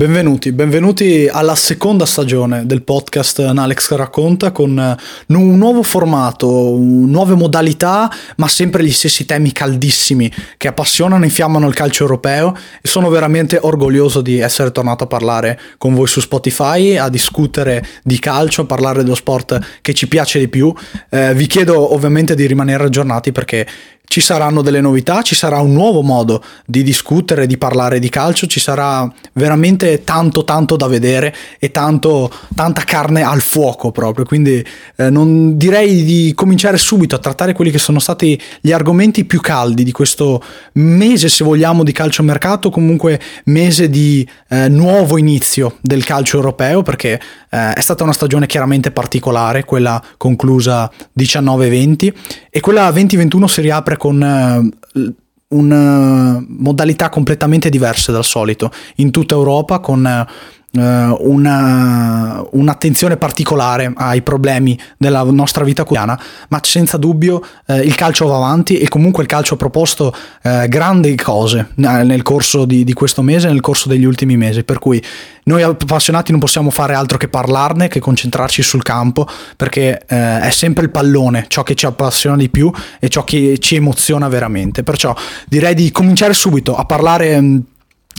benvenuti, benvenuti alla seconda stagione del podcast Alex racconta con un nuovo formato, nuove modalità, ma sempre gli stessi temi caldissimi che appassionano e infiammano il calcio europeo e sono veramente orgoglioso di essere tornato a parlare con voi su Spotify, a discutere di calcio, a parlare dello sport che ci piace di più. Eh, vi chiedo ovviamente di rimanere aggiornati perché ci saranno delle novità, ci sarà un nuovo modo di discutere, di parlare di calcio, ci sarà veramente tanto tanto da vedere e tanto, tanta carne al fuoco proprio, quindi eh, non direi di cominciare subito a trattare quelli che sono stati gli argomenti più caldi di questo mese se vogliamo di calciomercato, comunque mese di eh, nuovo inizio del calcio europeo perché eh, è stata una stagione chiaramente particolare, quella conclusa 19-20 e quella 20-21 si riapre con uh, una modalità completamente diversa dal solito in tutta Europa con uh, una, un'attenzione particolare ai problemi della nostra vita quotidiana, ma senza dubbio uh, il calcio va avanti e comunque il calcio ha proposto uh, grandi cose nel corso di, di questo mese, nel corso degli ultimi mesi, per cui noi appassionati non possiamo fare altro che parlarne, che concentrarci sul campo, perché eh, è sempre il pallone ciò che ci appassiona di più e ciò che ci emoziona veramente. Perciò direi di cominciare subito a parlare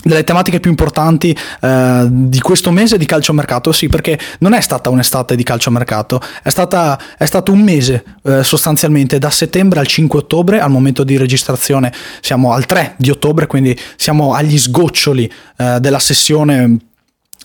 delle tematiche più importanti eh, di questo mese di calciomercato, sì, perché non è stata un'estate di calciomercato, è, stata, è stato un mese eh, sostanzialmente da settembre al 5 ottobre, al momento di registrazione siamo al 3 di ottobre, quindi siamo agli sgoccioli eh, della sessione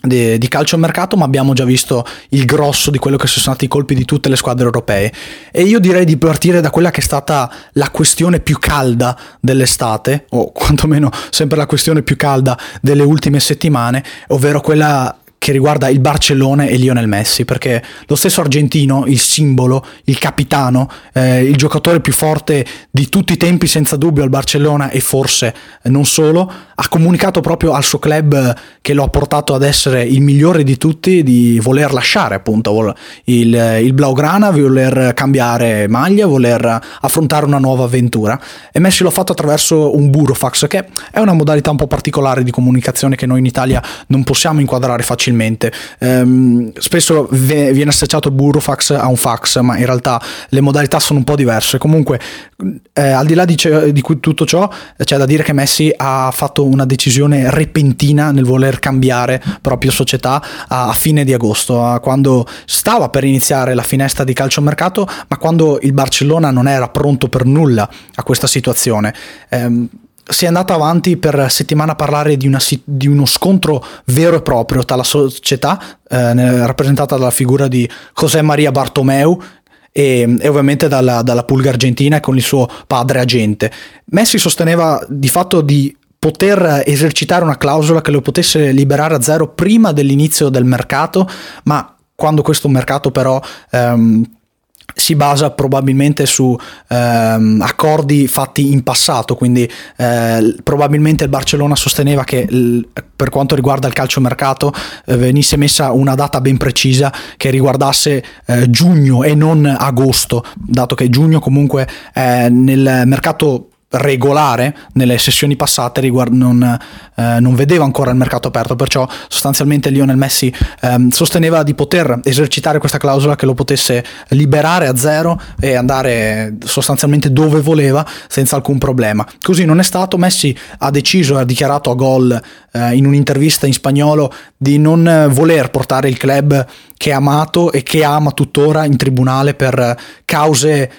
di, di calcio mercato, ma abbiamo già visto il grosso di quello che sono stati i colpi di tutte le squadre europee. E io direi di partire da quella che è stata la questione più calda dell'estate, o quantomeno sempre la questione più calda delle ultime settimane, ovvero quella che riguarda il Barcellona e Lionel Messi, perché lo stesso argentino, il simbolo, il capitano, eh, il giocatore più forte di tutti i tempi senza dubbio al Barcellona e forse non solo, ha comunicato proprio al suo club che lo ha portato ad essere il migliore di tutti di voler lasciare appunto il, il Blaugrana, voler cambiare maglia, voler affrontare una nuova avventura. E Messi l'ha fatto attraverso un burofax che è una modalità un po' particolare di comunicazione che noi in Italia non possiamo inquadrare facilmente facilmente. Um, spesso viene associato il burofax a un fax, ma in realtà le modalità sono un po' diverse. Comunque, eh, al di là di, di, tutto ciò, c'è da dire che Messi ha fatto una decisione repentina nel voler cambiare proprio società a, a fine di agosto, quando stava per iniziare la finestra di calciomercato, ma quando il Barcellona non era pronto per nulla a questa situazione. Um, si è andata avanti per settimana a parlare di, una, di, uno scontro vero e proprio tra la società, eh, rappresentata dalla figura di José Maria Bartomeu, e, e, ovviamente dalla, dalla pulga argentina con il suo padre agente. Messi sosteneva di fatto di poter esercitare una clausola che lo potesse liberare a zero prima dell'inizio del mercato, ma quando questo mercato però ehm, si basa probabilmente su ehm, accordi fatti in passato, quindi eh, probabilmente il Barcellona sosteneva che l- per quanto riguarda il calciomercato eh, venisse messa una data ben precisa che riguardasse eh, giugno e non agosto, dato che giugno comunque nel mercato regolare nelle sessioni passate riguard- non, eh, non, vedeva ancora il mercato aperto, perciò sostanzialmente Lionel Messi ehm, sosteneva di poter esercitare questa clausola che lo potesse liberare a zero e andare sostanzialmente dove voleva senza alcun problema. Così non è stato, Messi ha deciso, ha dichiarato a gol eh, in un'intervista in spagnolo di non voler portare il club che ha amato e che ama tuttora in tribunale per cause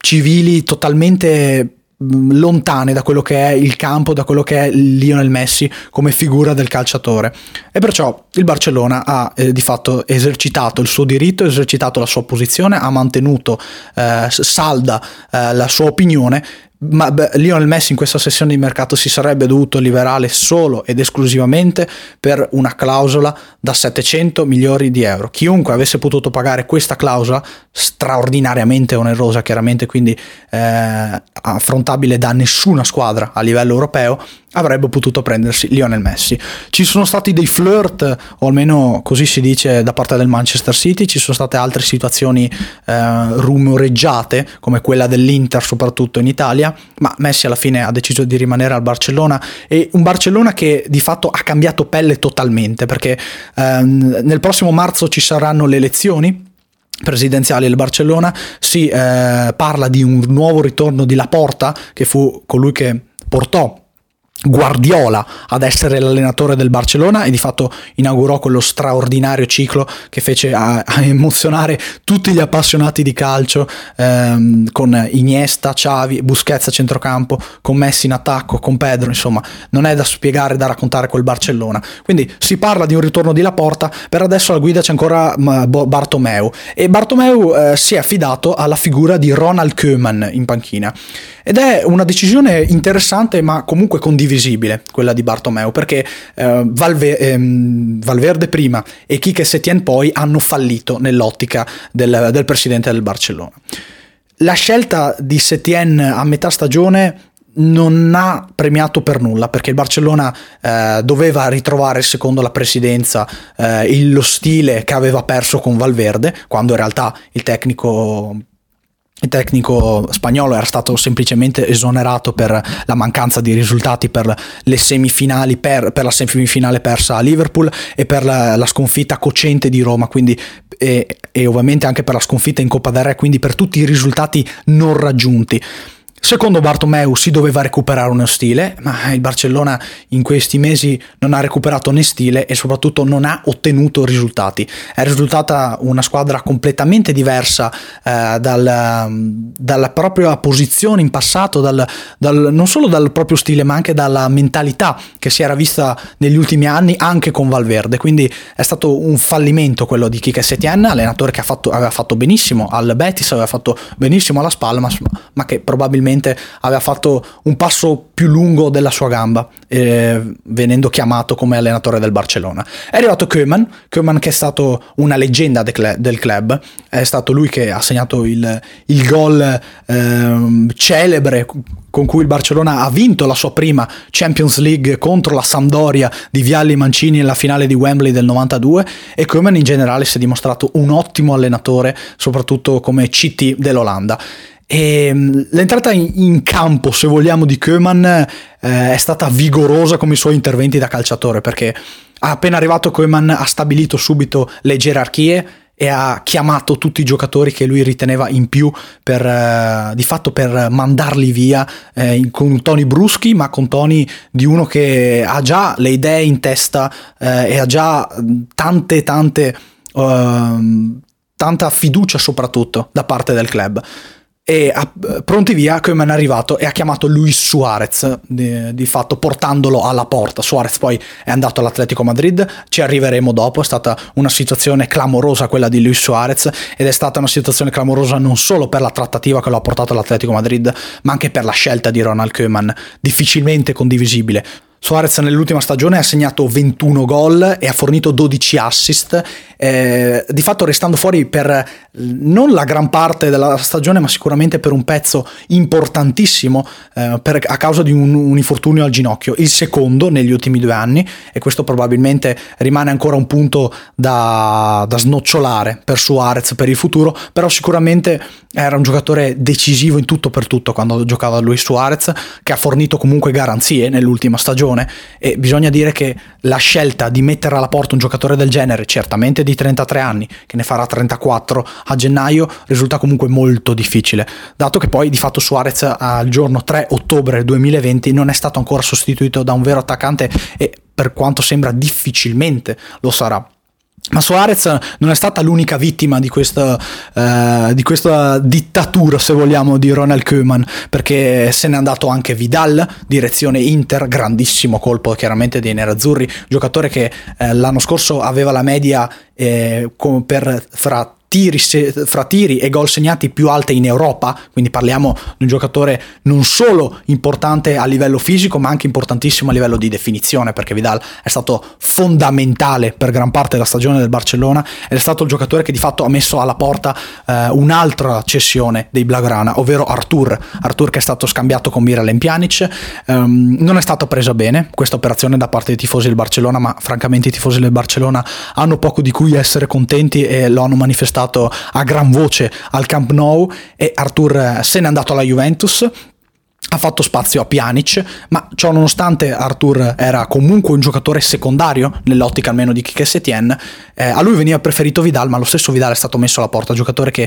civili totalmente lontane da quello che è il campo, da quello che è Lionel Messi come figura del calciatore. E perciò il Barcellona ha eh, di fatto esercitato il suo diritto, esercitato la sua posizione, ha mantenuto eh, salda eh, la sua opinione ma beh, Lionel Messi in questa sessione di mercato si sarebbe dovuto liberare solo ed esclusivamente per una clausola da 700 milioni di euro. Chiunque avesse potuto pagare questa clausola, straordinariamente onerosa chiaramente, quindi eh, affrontabile da nessuna squadra a livello europeo, avrebbe potuto prendersi Lionel Messi. Ci sono stati dei flirt, o almeno così si dice da parte del Manchester City, ci sono state altre situazioni eh, rumoreggiate, come quella dell'Inter soprattutto in Italia, ma Messi alla fine ha deciso di rimanere al Barcellona. E un Barcellona che di fatto ha cambiato pelle totalmente, perché ehm, nel prossimo marzo ci saranno le elezioni presidenziali del Barcellona, si eh, parla di un nuovo ritorno di Laporta, che fu colui che portò Guardiola ad essere l'allenatore del Barcellona e di fatto inaugurò quello straordinario ciclo che fece a, a emozionare tutti gli appassionati di calcio ehm, con Iniesta, Xavi, Busquets a centrocampo, con Messi in attacco, con Pedro, insomma non è da spiegare, da raccontare quel Barcellona. Quindi si parla di un ritorno di Laporta, per adesso alla guida c'è ancora Bartomeu e Bartomeu eh, si è affidato alla figura di Ronald Koeman in panchina ed è una decisione interessante ma comunque condivisibile quella di Bartomeu perché eh, Valve- ehm, Valverde prima e Kike Setien poi hanno fallito nell'ottica del, del presidente del Barcellona. La scelta di Setien a metà stagione non ha premiato per nulla perché il Barcellona eh, doveva ritrovare secondo la presidenza eh, lo stile che aveva perso con Valverde quando in realtà il tecnico il tecnico spagnolo era stato semplicemente esonerato per la mancanza di risultati per le semifinali, per, per la semifinale persa a Liverpool e per la, la sconfitta cocente di Roma, quindi, e, e, ovviamente anche per la sconfitta in Coppa del Re, quindi per tutti i risultati non raggiunti. Secondo Bartomeu si doveva recuperare uno stile, ma il Barcellona in questi mesi non ha recuperato né stile e soprattutto non ha ottenuto risultati. È risultata una squadra completamente diversa eh, dal, dalla propria posizione in passato, dal, dal, non solo dal proprio stile ma anche dalla mentalità che si era vista negli ultimi anni anche con Valverde. Quindi è stato un fallimento quello di Kike Setien, allenatore che fatto, aveva fatto benissimo al Betis, aveva fatto benissimo alla Spalmas, ma che probabilmente probabilmente aveva fatto un passo più lungo della sua gamba, eh, venendo chiamato come allenatore del Barcellona. È arrivato Koeman, Koeman che è stato una leggenda de cl- del club, è stato lui che ha segnato il, il gol eh, celebre con cui il Barcellona ha vinto la sua prima Champions League contro la Sampdoria di Vialli Mancini nella finale di Wembley del 92 e Koeman in generale si è dimostrato un ottimo allenatore, soprattutto come CT dell'Olanda. E ehm, l'entrata in, campo, se vogliamo, di Koeman eh, è stata vigorosa come i suoi interventi da calciatore, perché appena arrivato Koeman ha stabilito subito le gerarchie e ha chiamato tutti i giocatori che lui riteneva in più per, eh, di fatto per mandarli via eh, con toni bruschi ma con toni di uno che ha già le idee in testa eh, e ha già tante tante uh, tanta fiducia soprattutto da parte del club e a, pronti via Koeman è arrivato e ha chiamato Luis Suarez di, di, fatto portandolo alla porta. Suarez poi è andato all'Atletico Madrid ci arriveremo dopo è stata una situazione clamorosa quella di Luis Suarez ed è stata una situazione clamorosa non solo per la trattativa che lo ha portato all'Atletico Madrid ma anche per la scelta di Ronald Koeman difficilmente condivisibile Suarez nell'ultima stagione ha segnato 21 gol e ha fornito 12 assist, eh, di fatto restando fuori per non la gran parte della stagione, ma sicuramente per un pezzo importantissimo eh, per, a causa di un, un, infortunio al ginocchio, il secondo negli ultimi due anni, e questo probabilmente rimane ancora un punto da, da snocciolare per Suarez per il futuro, però sicuramente era un giocatore decisivo in tutto per tutto quando giocava lui Suarez, che ha fornito comunque garanzie nell'ultima stagione e bisogna dire che la scelta di mettere alla porta un giocatore del genere, certamente di 33 anni, che ne farà 34 a gennaio, risulta comunque molto difficile, dato che poi di fatto Suarez al giorno 3 ottobre 2020 non è stato ancora sostituito da un vero attaccante e per quanto sembra difficilmente lo sarà. Ma Suarez non è stata l'unica vittima di questa, eh, di questa, dittatura, se vogliamo, di Ronald Koeman, perché se n'è andato anche Vidal, direzione Inter, grandissimo colpo chiaramente dei nerazzurri, giocatore che eh, l'anno scorso aveva la media eh, per, fra tiri, fra tiri e gol segnati più alte in Europa, quindi parliamo di un giocatore non solo importante a livello fisico, ma anche importantissimo a livello di definizione, perché Vidal è stato fondamentale per gran parte della stagione del Barcellona ed è stato il giocatore che di fatto ha messo alla porta eh, un'altra cessione dei Blaugrana, ovvero Artur. Artur che è stato scambiato con Miralem Pjanic, um, non è stata presa bene questa operazione da parte dei tifosi del Barcellona, ma francamente i tifosi del Barcellona hanno poco di cui essere contenti e lo hanno manifestato manifestato a gran voce al Camp Nou e Artur eh, se n'è andato alla Juventus ha fatto spazio a Pjanic, ma ciò nonostante Artur era comunque un giocatore secondario, nell'ottica almeno di Kike Setien, eh, a lui veniva preferito Vidal, ma lo stesso Vidal è stato messo alla porta, giocatore che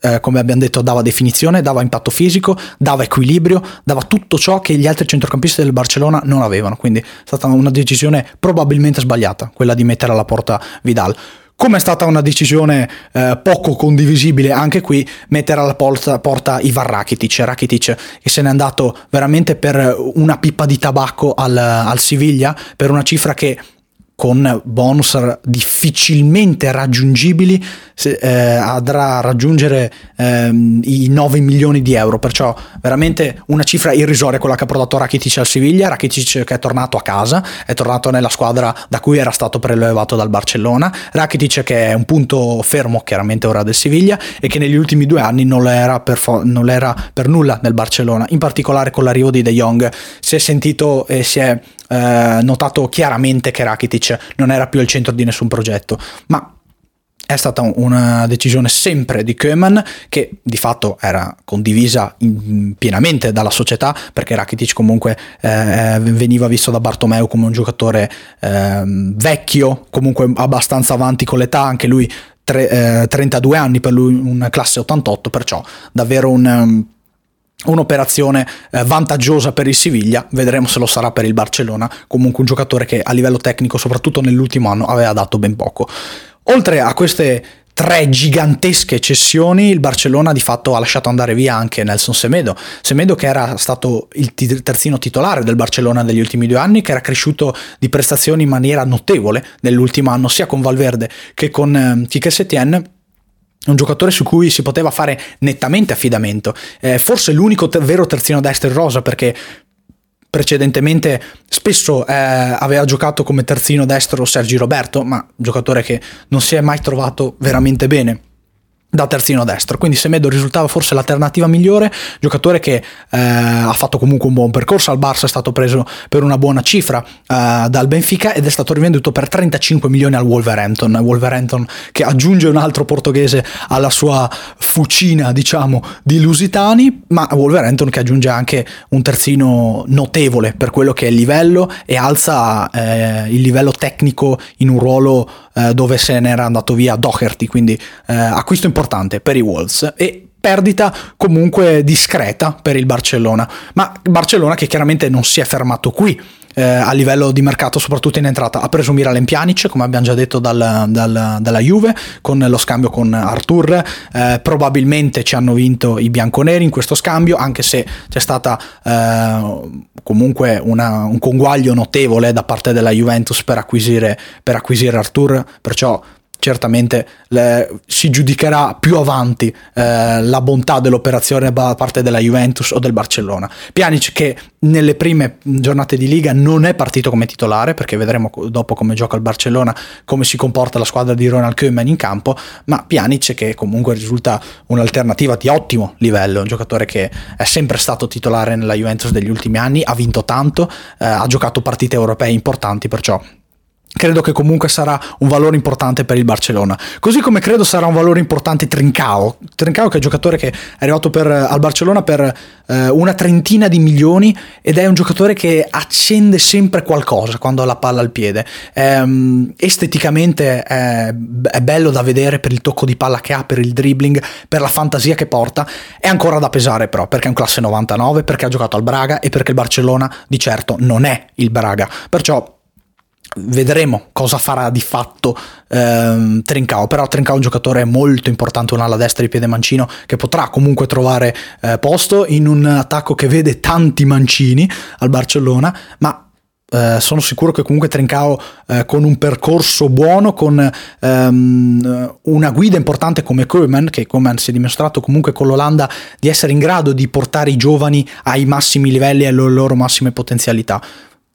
eh, come abbiamo detto dava definizione, dava impatto fisico, dava equilibrio, dava tutto ciò che gli altri centrocampisti del Barcellona non avevano, quindi è stata una decisione probabilmente sbagliata, quella di mettere alla porta Vidal. Come è stata una decisione eh, poco condivisibile anche qui mettere alla porta, porta Ivan Rakitic, Rakitic che se n'è andato veramente per una pippa di tabacco al, al Siviglia, per una cifra che con bonus difficilmente raggiungibili eh, andrà a raggiungere eh, i 9 milioni di euro. Perciò veramente una cifra irrisoria quella che ha portato Rakitic al Siviglia. Rakitic che è tornato a casa è tornato nella squadra da cui era stato prelevato dal Barcellona. Rakitic che è un punto fermo chiaramente ora del Siviglia e che negli ultimi due anni non era per, fo- non era per nulla nel Barcellona. In particolare con l'arrivo di De Jong. Si è sentito e si è eh, notato chiaramente che Rakitic non era più al centro di nessun progetto, ma è stata una decisione sempre di Koeman che di fatto era condivisa in, pienamente dalla società perché Rakitic comunque eh, veniva visto da Bartomeu come un giocatore eh, vecchio, comunque abbastanza avanti con l'età, anche lui tre, eh, 32 anni per lui, una classe 88, perciò davvero un un'operazione eh, vantaggiosa per il Siviglia, vedremo se lo sarà per il Barcellona, comunque un giocatore che a livello tecnico, soprattutto nell'ultimo anno, aveva dato ben poco. Oltre a queste tre gigantesche cessioni, il Barcellona di fatto ha lasciato andare via anche Nelson Semedo. Semedo che era stato il terzino titolare del Barcellona negli ultimi due anni, che era cresciuto di prestazioni in maniera notevole nell'ultimo anno, sia con Valverde che con eh, Quique Setien un giocatore su cui si poteva fare nettamente affidamento. Eh, forse l'unico te- vero terzino destro in rosa perché precedentemente spesso eh, aveva giocato come terzino destro Sergi Roberto, ma giocatore che non si è mai trovato veramente bene da terzino destro, quindi Semedo risultava forse l'alternativa migliore, giocatore che eh, ha fatto comunque un buon percorso. Al Barça, è stato preso per una buona cifra eh, dal Benfica ed è stato rivenduto per 35 milioni al Wolverhampton, Wolverhampton che aggiunge un altro portoghese alla sua fucina diciamo di lusitani, ma Wolverhampton che aggiunge anche un terzino notevole per quello che è il livello e alza eh, il livello tecnico in un ruolo eh, dove se n'era andato via Doherty, quindi eh, acquisto importante per i Wolves e perdita comunque discreta per il Barcellona, ma Barcellona che chiaramente non si è fermato qui eh, a livello di mercato, soprattutto in entrata. Ha preso Miralem Pjanic, come abbiamo già detto dal, dal, dalla Juve, con lo scambio con Artur. Eh, probabilmente ci hanno vinto i bianconeri in questo scambio, anche se c'è stata eh, comunque una, un conguaglio notevole da parte della Juventus per acquisire, per acquisire Artur, perciò certamente le, si giudicherà più avanti eh, la bontà dell'operazione da parte della Juventus o del Barcellona. Pjanic che nelle prime giornate di Liga non è partito come titolare perché vedremo dopo come gioca il Barcellona, come si comporta la squadra di Ronald Koeman in campo, ma Pjanic che comunque risulta un'alternativa di ottimo livello, un giocatore che è sempre stato titolare nella Juventus degli ultimi anni, ha vinto tanto, eh, ha giocato partite europee importanti, perciò credo che comunque sarà un valore importante per il Barcellona. Così come credo sarà un valore importante Trincao. Trincao che è un giocatore che è arrivato per, al Barcellona per eh, una trentina di milioni ed è un giocatore che accende sempre qualcosa quando ha la palla al piede. Ehm, esteticamente è, è, bello da vedere per il tocco di palla che ha, per il dribbling, per la fantasia che porta. È ancora da pesare però perché è un classe 99, perché ha giocato al Braga e perché il Barcellona di certo non è il Braga. Perciò vedremo cosa farà di fatto ehm, Trincao. Però Trincao è un giocatore molto importante un'ala destra di piede mancino che potrà comunque trovare eh, posto in un attacco che vede tanti mancini al Barcellona ma eh, sono sicuro che comunque Trincao eh, con un percorso buono, con ehm, una guida importante come Koeman, che Koeman si è dimostrato comunque con l'Olanda di essere in grado di portare i giovani ai massimi livelli e alle loro massime potenzialità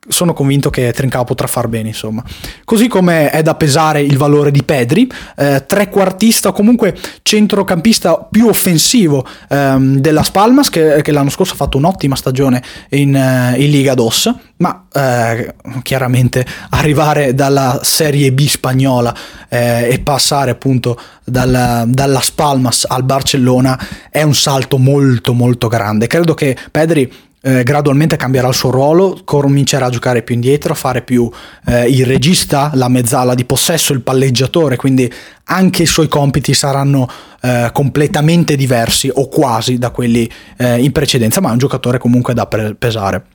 sono convinto che Trincao potrà far bene, insomma. Così come è da pesare il valore di Pedri, eh, trequartista o comunque centrocampista più offensivo ehm, della Spalmas, che, che, l'anno scorso ha fatto un'ottima stagione in, uh, in Liga DOS, ma eh, chiaramente arrivare dalla Serie B spagnola eh, e passare appunto dalla, dalla Spalmas al Barcellona è un salto molto molto grande. Credo che Pedri eh, gradualmente cambierà il suo ruolo, comincerà a giocare più indietro, a fare più eh, il regista, la mezzala di possesso, il palleggiatore, quindi anche i suoi compiti saranno eh, completamente diversi o quasi da quelli eh, in precedenza, ma è un giocatore comunque da pesare.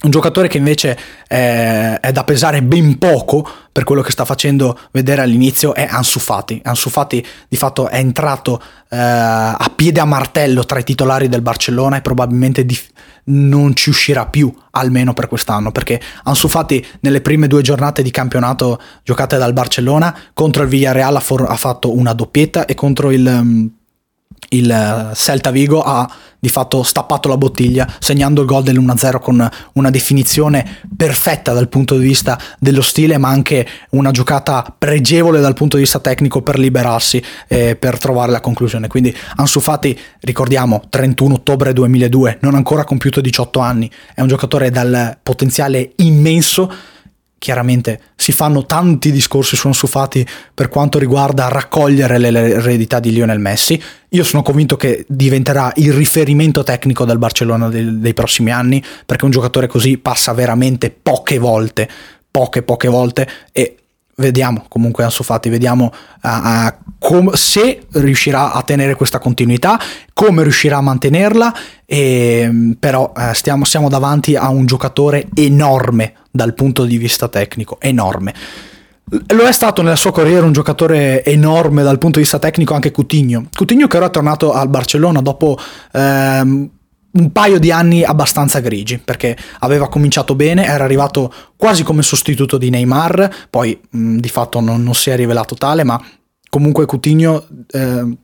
Un giocatore che invece è, è, da pesare ben poco per quello che sta facendo vedere all'inizio è Ansu Fati. Ansu Fati di fatto è entrato eh, a piede a martello tra i titolari del Barcellona e probabilmente di, non ci uscirà più, almeno per quest'anno, perché Ansu Fati nelle prime due giornate di campionato giocate dal Barcellona contro il Villarreal ha, for- ha fatto una doppietta e contro il... Il eh, Celta Vigo ha di fatto stappato la bottiglia segnando il gol dell'1-0 con una definizione perfetta dal punto di vista dello stile ma anche una giocata pregevole dal punto di vista tecnico per liberarsi e per trovare la conclusione. Quindi Ansu Fati ricordiamo 31 ottobre 2002 non ancora compiuto 18 anni è un giocatore dal potenziale immenso chiaramente si fanno tanti discorsi su Ansu Fati per quanto riguarda raccogliere l'eredità di Lionel Messi. Io sono convinto che diventerà il riferimento tecnico del Barcellona dei, dei prossimi anni, perché un giocatore così passa veramente poche volte, poche poche volte e vediamo comunque Ansu Fati, vediamo a, a com- se riuscirà a tenere questa continuità, come riuscirà a mantenerla, e, però eh, stiamo, siamo davanti a un giocatore enorme dal punto di vista tecnico, enorme. Lo è stato nella sua carriera un giocatore enorme dal punto di vista tecnico anche Coutinho. Coutinho che ora è tornato al Barcellona dopo ehm, un paio di anni abbastanza grigi, perché aveva cominciato bene, era arrivato quasi come sostituto di Neymar, poi mh, di fatto non, non, si è rivelato tale, ma comunque Coutinho eh,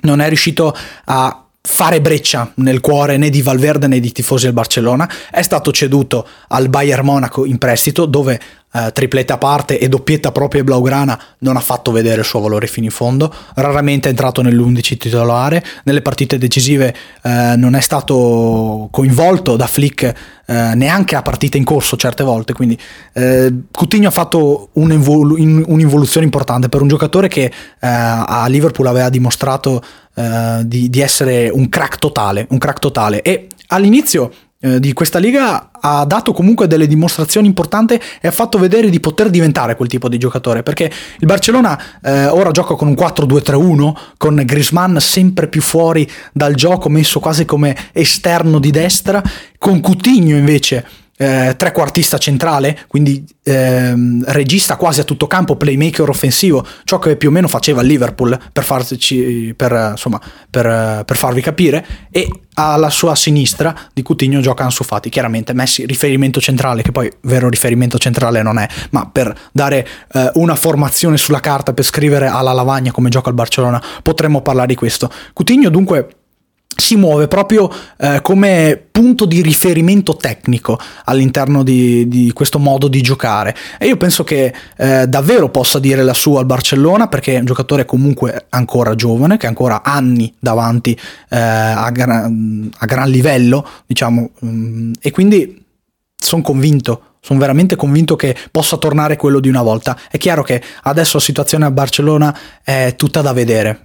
non è riuscito a fare breccia nel cuore né di Valverde né di tifosi del Barcellona, è stato ceduto al Bayern Monaco in prestito dove eh, tripletta a parte e doppietta propria blaugrana non ha fatto vedere il suo valore fino in fondo, raramente è entrato nell'11 titolare, nelle partite decisive eh, non è stato coinvolto da Flick eh, neanche a partite in corso certe volte, quindi eh, Coutinho ha fatto un'evolu- un'involuzione importante per un giocatore che eh, a Liverpool aveva dimostrato eh, di, di, essere un crack totale, un crack totale. E all'inizio di questa liga ha dato comunque delle dimostrazioni importanti e ha fatto vedere di poter diventare quel tipo di giocatore perché il Barcellona eh, ora gioca con un 4-2-3-1 con Grisman sempre più fuori dal gioco messo quasi come esterno di destra con Coutinho invece eh, trequartista centrale, quindi ehm, regista quasi a tutto campo, playmaker offensivo, ciò che più o meno faceva il Liverpool per, farci, per, insomma, per, per farvi capire, e alla sua sinistra di Coutinho gioca Ansu Fati, chiaramente Messi riferimento centrale, che poi vero riferimento centrale non è, ma per dare eh, una formazione sulla carta, per scrivere alla lavagna come gioca il Barcellona, potremmo parlare di questo. Coutinho dunque si muove proprio eh, come punto di riferimento tecnico all'interno di, di, questo modo di giocare. E io penso che eh, davvero possa dire la sua al Barcellona perché è un giocatore comunque ancora giovane che ha ancora anni davanti eh, a, gran, a, gran, livello diciamo mm, e quindi sono convinto sono veramente convinto che possa tornare quello di una volta. È chiaro che adesso la situazione a Barcellona è tutta da vedere,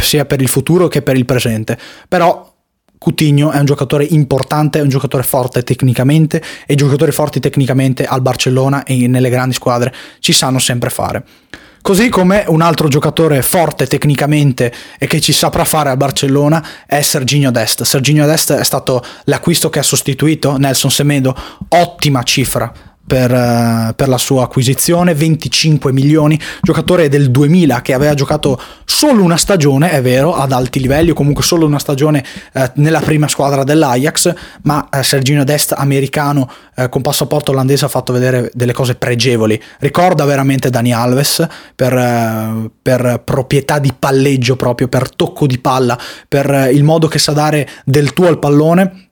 sia per il futuro che per il presente. Però Coutinho è un giocatore importante, è un giocatore forte tecnicamente e i giocatori forti tecnicamente al Barcellona e nelle grandi squadre ci sanno sempre fare. Così come un altro giocatore forte tecnicamente e che ci saprà fare a Barcellona è Serginho Dest. Serginho Dest è stato l'acquisto che ha sostituito Nelson Semedo, ottima cifra per, uh, per, la sua acquisizione, 25 milioni, giocatore del 2000 che aveva giocato solo una stagione, è vero, ad alti livelli o comunque solo una stagione uh, nella prima squadra dell'Ajax, ma uh, Sergino Dest americano con passaporto olandese ha fatto vedere delle cose pregevoli, ricorda veramente Dani Alves per, per proprietà di palleggio proprio, per tocco di palla, per il modo che sa dare del tuo al pallone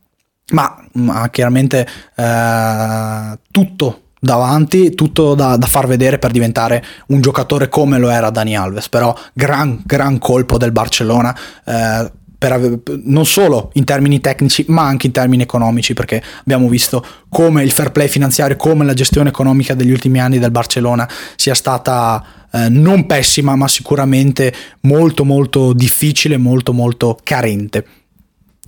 ma, ma chiaramente eh, tutto davanti, tutto da, da, far vedere per diventare un giocatore come lo era Dani Alves, però gran, gran colpo del Barcellona. Eh, per, non solo in termini tecnici ma anche in termini economici perché abbiamo visto come il fair play finanziario come la gestione economica degli ultimi anni del Barcellona sia stata eh, non pessima ma sicuramente molto molto difficile molto molto carente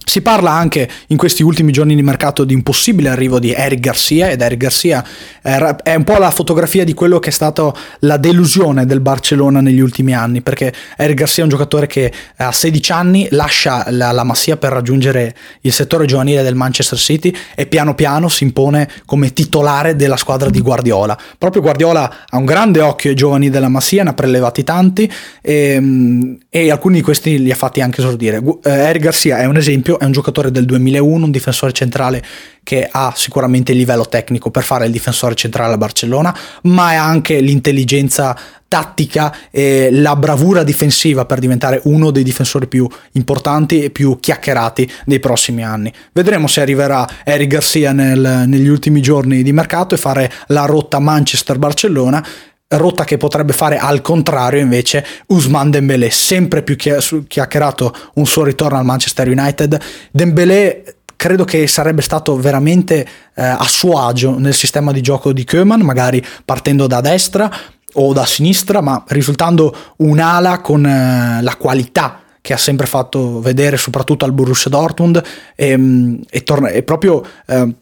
si parla anche in questi ultimi giorni di mercato di un possibile arrivo di Eric Garcia ed Eric Garcia è un po' la fotografia di quello che è stata la delusione del Barcellona negli ultimi anni perché Eric Garcia è un giocatore che a 16 anni lascia la, la Massia per raggiungere il settore giovanile del Manchester City e piano piano si impone come titolare della squadra di Guardiola. Proprio Guardiola ha un grande occhio ai giovani della Massia, ne ha prelevati tanti e, e alcuni di questi li ha fatti anche esordire. Eh, Eric Garcia è un esempio è un giocatore del 2001, un difensore centrale che ha sicuramente il livello tecnico per fare il difensore centrale a Barcellona, ma ha anche l'intelligenza tattica e la bravura difensiva per diventare uno dei difensori più importanti e più chiacchierati dei prossimi anni. Vedremo se arriverà Eric Garcia nel, negli ultimi giorni di mercato e fare la rotta Manchester-Barcellona rotta che potrebbe fare al contrario invece Usman Dembélé, sempre più chiacchierato un suo ritorno al Manchester United. Dembélé credo che sarebbe stato veramente eh, a suo agio nel sistema di gioco di Koeman, magari partendo da destra o da sinistra, ma risultando un'ala con eh, la qualità che ha sempre fatto vedere soprattutto al Borussia Dortmund e, mm, e, torna, e proprio eh,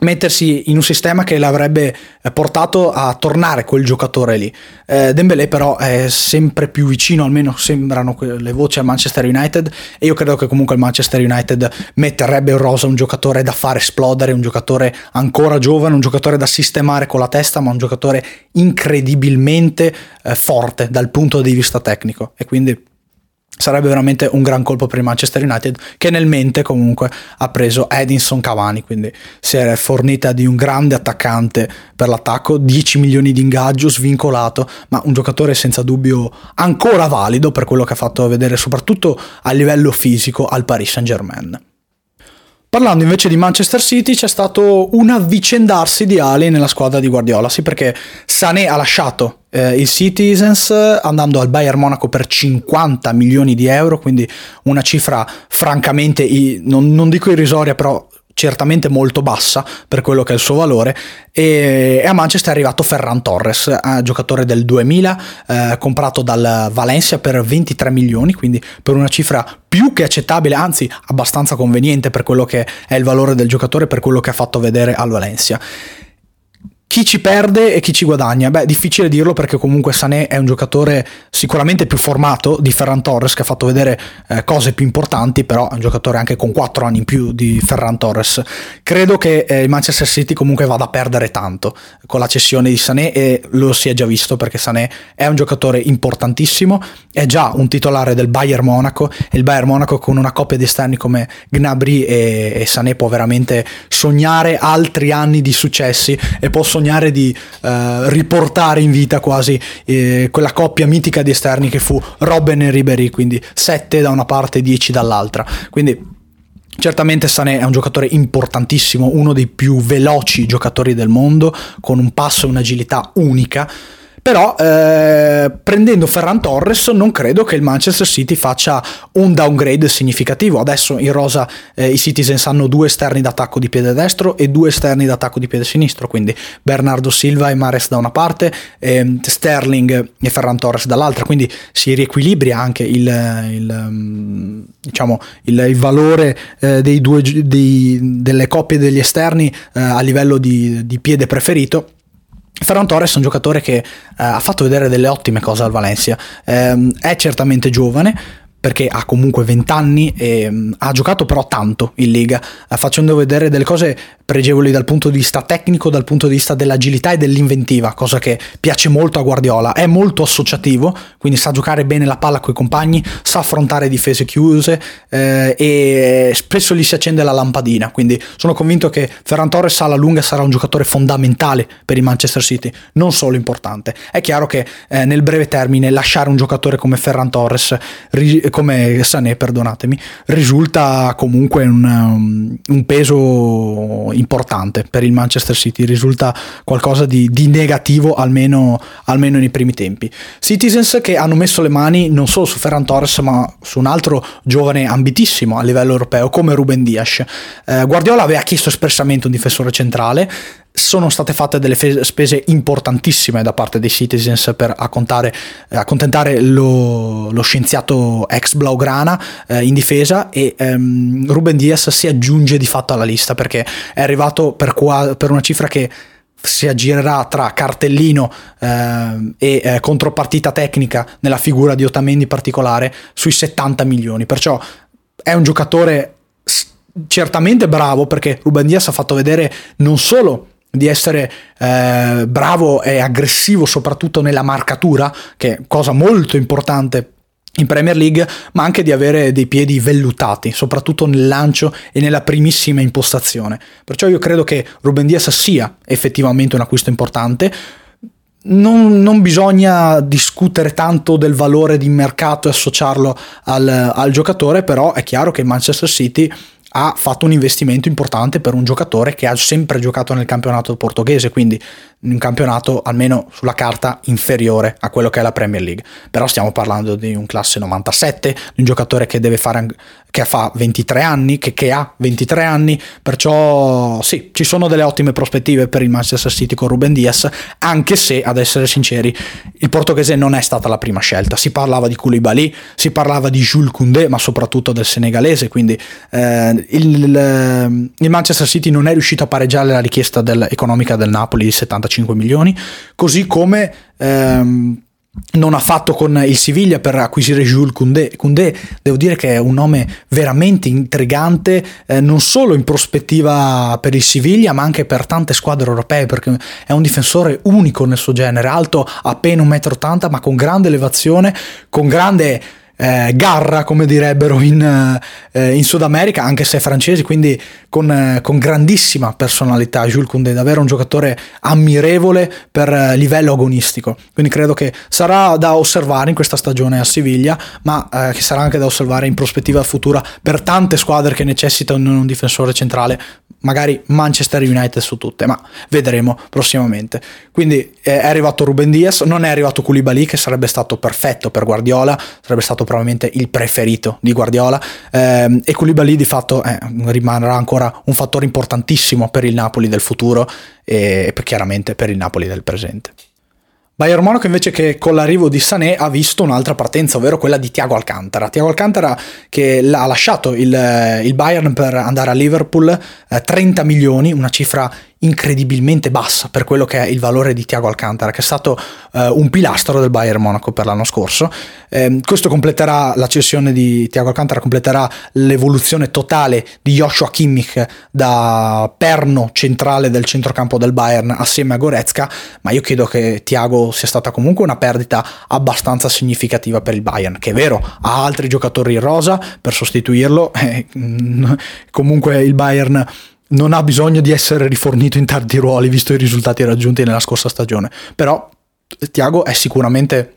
mettersi in un sistema che l'avrebbe eh, portato a tornare quel giocatore lì. Eh, Dembélé però è sempre più vicino, almeno sembrano le voci al Manchester United e io credo che comunque il Manchester United metterebbe in rosa un giocatore da far esplodere, un giocatore ancora giovane, un giocatore da sistemare con la testa, ma un giocatore incredibilmente eh, forte dal punto di vista tecnico e quindi sarebbe veramente un gran colpo per il Manchester United che nel mente comunque ha preso Edinson Cavani quindi si è fornita di un grande attaccante per l'attacco 10 milioni di ingaggio svincolato ma un giocatore senza dubbio ancora valido per quello che ha fatto vedere soprattutto a livello fisico al Paris Saint Germain Parlando invece di Manchester City c'è stato un avvicendarsi di ali nella squadra di Guardiola, sì perché Sané ha lasciato eh, il Citizens andando al Bayern Monaco per 50 milioni di euro, quindi una cifra francamente, non, non dico irrisoria, però certamente molto bassa per quello che è il suo valore e, a Manchester è arrivato Ferran Torres, eh, giocatore del 2000 eh, comprato dal Valencia per 23 milioni, quindi per una cifra più che accettabile, anzi abbastanza conveniente per quello che è il valore del giocatore, per quello che ha fatto vedere al Valencia. Chi ci perde e chi ci guadagna? Beh, difficile dirlo perché comunque Sané è un giocatore sicuramente più formato di Ferran Torres che ha fatto vedere eh, cose più importanti, però è un giocatore anche con 4 anni in più di Ferran Torres. Credo che eh, il Manchester City comunque vada a perdere tanto con la cessione di Sané e lo si è già visto perché Sané è un giocatore importantissimo, è già un titolare del Bayern Monaco e il Bayern Monaco con una coppia di esterni come Gnabry e, e Sané può veramente sognare altri anni di successi e può sognare sognare di eh, riportare in vita quasi eh, quella coppia mitica di esterni che fu Robben e Ribery, quindi 7 da una parte e 10 dall'altra. Quindi Certamente Sané è un giocatore importantissimo, uno dei più veloci giocatori del mondo, con un passo e un'agilità unica però eh, prendendo Ferran Torres non credo che il Manchester City faccia un downgrade significativo. Adesso in rosa eh, i Citizens hanno due esterni d'attacco di piede destro e due esterni d'attacco di piede sinistro, quindi Bernardo Silva e Mares da una parte, eh, Sterling e Ferran Torres dall'altra, quindi si riequilibria anche il, il, mm, diciamo, il, il valore eh, dei due, dei, delle coppie degli esterni eh, a livello di, di piede preferito Ferran Torres è un giocatore che eh, ha fatto vedere delle ottime cose al Valencia, eh, è certamente giovane perché ha comunque 20 anni e um, ha giocato però tanto in Liga, uh, facendo vedere delle cose pregevoli dal punto di vista tecnico, dal punto di vista dell'agilità e dell'inventiva, cosa che piace molto a Guardiola. È molto associativo, quindi sa giocare bene la palla con i compagni, sa affrontare difese chiuse eh, e spesso gli si accende la lampadina. Quindi sono convinto che Ferran Torres alla lunga sarà un giocatore fondamentale per il Manchester City, non solo importante. È chiaro che eh, nel breve termine lasciare un giocatore come Ferran Torres, ri- come Sané, perdonatemi, risulta comunque un, un peso importante per il Manchester City, risulta qualcosa di, di negativo almeno, almeno, nei primi tempi. Citizens che hanno messo le mani non solo su Ferran Torres ma su un altro giovane ambitissimo a livello europeo come Ruben Dias. Eh, Guardiola aveva chiesto espressamente un difensore centrale, sono state fatte delle spese importantissime da parte dei Citizens per accontentare lo, lo, scienziato ex Blaugrana eh, in difesa e ehm, Ruben Diaz si aggiunge di fatto alla lista perché è arrivato per, qua, per una cifra che si aggirerà tra cartellino eh, e eh, contropartita tecnica nella figura di Otamendi in particolare sui 70 milioni. Perciò è un giocatore certamente bravo perché Ruben Diaz ha fatto vedere non solo di essere eh, bravo e aggressivo soprattutto nella marcatura, che è cosa molto importante in Premier League, ma anche di avere dei piedi vellutati, soprattutto nel lancio e nella primissima impostazione. Perciò io credo che Ruben Diaz sia effettivamente un acquisto importante. Non, non, bisogna discutere tanto del valore di mercato e associarlo al, al giocatore, però è chiaro che Manchester City ha fatto un investimento importante per un giocatore che ha sempre giocato nel campionato portoghese, quindi un campionato almeno sulla carta inferiore a quello che è la Premier League. Però stiamo parlando di un classe 97, di un giocatore che deve fare che fa 23 anni, che, che, ha 23 anni, perciò sì, ci sono delle ottime prospettive per il Manchester City con Ruben Diaz, anche se, ad essere sinceri, il portoghese non è stata la prima scelta. Si parlava di Koulibaly, si parlava di Jules Koundé, ma soprattutto del senegalese, quindi eh, il, il, Manchester City non è riuscito a pareggiare la richiesta del, economica del Napoli di 75 milioni, così come... Ehm, non ha fatto con il Siviglia per acquisire Jules Koundé. Koundé devo dire che è un nome veramente intrigante, eh, non solo in prospettiva per il Siviglia, ma anche per tante squadre europee, perché è un difensore unico nel suo genere, alto appena 1,80 m, ma con grande elevazione, con grande eh, garra, come direbbero in, eh, in, Sud America, anche se francesi, quindi con, eh, con, grandissima personalità. Jules Koundé, davvero un giocatore ammirevole per eh, livello agonistico. Quindi credo che sarà da osservare in questa stagione a Siviglia, ma eh, che sarà anche da osservare in prospettiva futura per tante squadre che necessitano un difensore centrale, magari Manchester United su tutte, ma vedremo prossimamente. Quindi eh, è arrivato Ruben Diaz, non è arrivato Koulibaly che sarebbe stato perfetto per Guardiola, sarebbe stato probabilmente il preferito di Guardiola ehm, e Koulibaly di fatto eh, rimarrà ancora un fattore importantissimo per il Napoli del futuro e chiaramente per il Napoli del presente. Bayern Monaco invece che con l'arrivo di Sané ha visto un'altra partenza, ovvero quella di Tiago Alcantara. Tiago Alcantara che ha lasciato il, il Bayern per andare a Liverpool, eh, 30 milioni, una cifra incredibilmente bassa per quello che è il valore di Tiago Alcantara, che è stato eh, un pilastro del Bayern Monaco per l'anno scorso. Eh, questo completerà la cessione di Tiago Alcantara, completerà l'evoluzione totale di Joshua Kimmich da perno centrale del centrocampo del Bayern assieme a Goretzka, ma io credo che Tiago sia stata comunque una perdita abbastanza significativa per il Bayern, che è vero, ha altri giocatori in rosa per sostituirlo, eh, comunque il Bayern non ha bisogno di essere rifornito in tardi ruoli visto i risultati raggiunti nella scorsa stagione. Però Tiago è sicuramente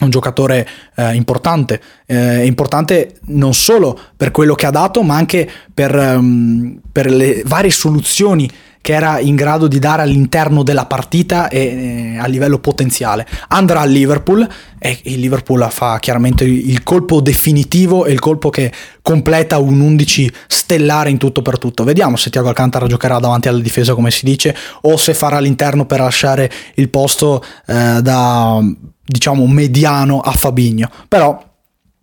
un giocatore eh, importante, eh, importante non solo per quello che ha dato, ma anche per, um, per le varie soluzioni che era in grado di dare all'interno della partita e eh, a livello potenziale. Andrà al Liverpool e il Liverpool fa chiaramente il colpo definitivo e il colpo che completa un 11 stellare in tutto per tutto. Vediamo se Tiago Alcantara giocherà davanti alla difesa come si dice o se farà l'interno per lasciare il posto eh, da diciamo mediano a Fabigno. Però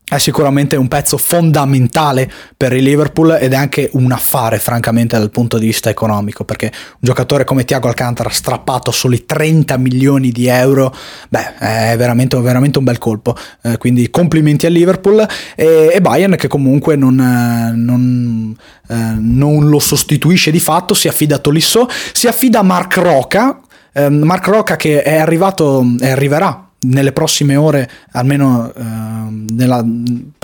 è sicuramente un pezzo fondamentale per il Liverpool ed è anche un affare francamente dal punto di vista economico perché un giocatore come Thiago Alcantara strappato soli 30 milioni di euro beh è veramente, veramente un bel colpo. Eh, quindi complimenti al Liverpool e, e Bayern che comunque non, non, eh, non, lo sostituisce di fatto si affida a Tolisso si affida a Mark Roca eh, Mark Roca che è arrivato e arriverà nelle prossime ore, almeno eh, nella,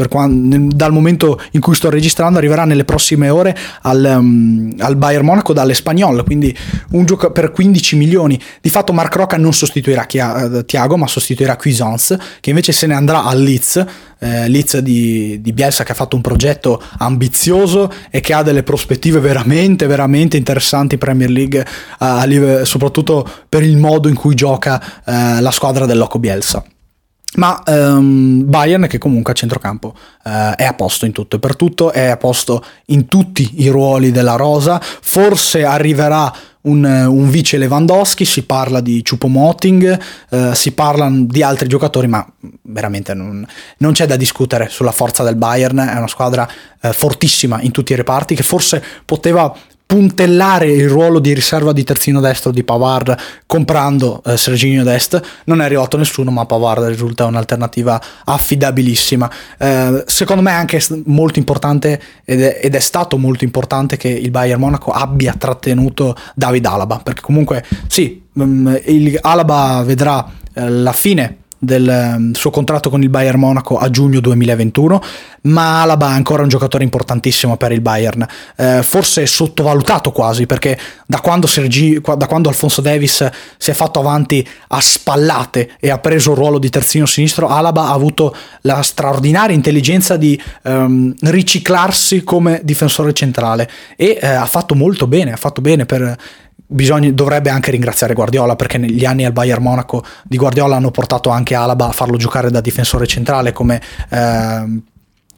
quando, dal momento in cui sto registrando, arriverà nelle prossime ore al, um, al Bayern Monaco dalle Spagnol, quindi un gioco per 15 milioni. Di fatto Mark Rocca non sostituirà Chia, Thiago, ma sostituirà Cuisance, che invece se ne andrà al Leeds, eh, Leeds di, di, Bielsa che ha fatto un progetto ambizioso e che ha delle prospettive veramente, veramente interessanti in Premier League, eh, soprattutto per il modo in cui gioca eh, la squadra del Loco. Ma um, Bayern che comunque a centrocampo uh, è a posto in tutto e per tutto, è a posto in tutti i ruoli della rosa, forse arriverà un, un vice Lewandowski, si parla di Chupomoting, uh, si parla di altri giocatori, ma veramente non, non, c'è da discutere sulla forza del Bayern, è una squadra uh, fortissima in tutti i reparti che forse poteva puntellare il ruolo di riserva di terzino destro di Pavard comprando eh, Serginio Dest. Non è arrivato nessuno ma Pavard risulta un'alternativa affidabilissima. Eh, secondo me è anche molto importante ed è, ed è, stato molto importante che il Bayern Monaco abbia trattenuto David Alaba perché comunque sì um, il Alaba vedrà eh, la fine del ehm, suo contratto con il Bayern Monaco a giugno 2021, ma Alaba è ancora un giocatore importantissimo per il Bayern, eh, forse sottovalutato quasi perché da quando, Sergi, da quando Alfonso Davis si è fatto avanti a spallate e ha preso il ruolo di terzino sinistro, Alaba ha avuto la straordinaria intelligenza di ehm, riciclarsi come difensore centrale e eh, ha fatto molto bene, ha fatto bene per bisogna, dovrebbe anche ringraziare Guardiola perché negli anni al Bayern Monaco di Guardiola hanno portato anche Alaba a farlo giocare da difensore centrale come eh,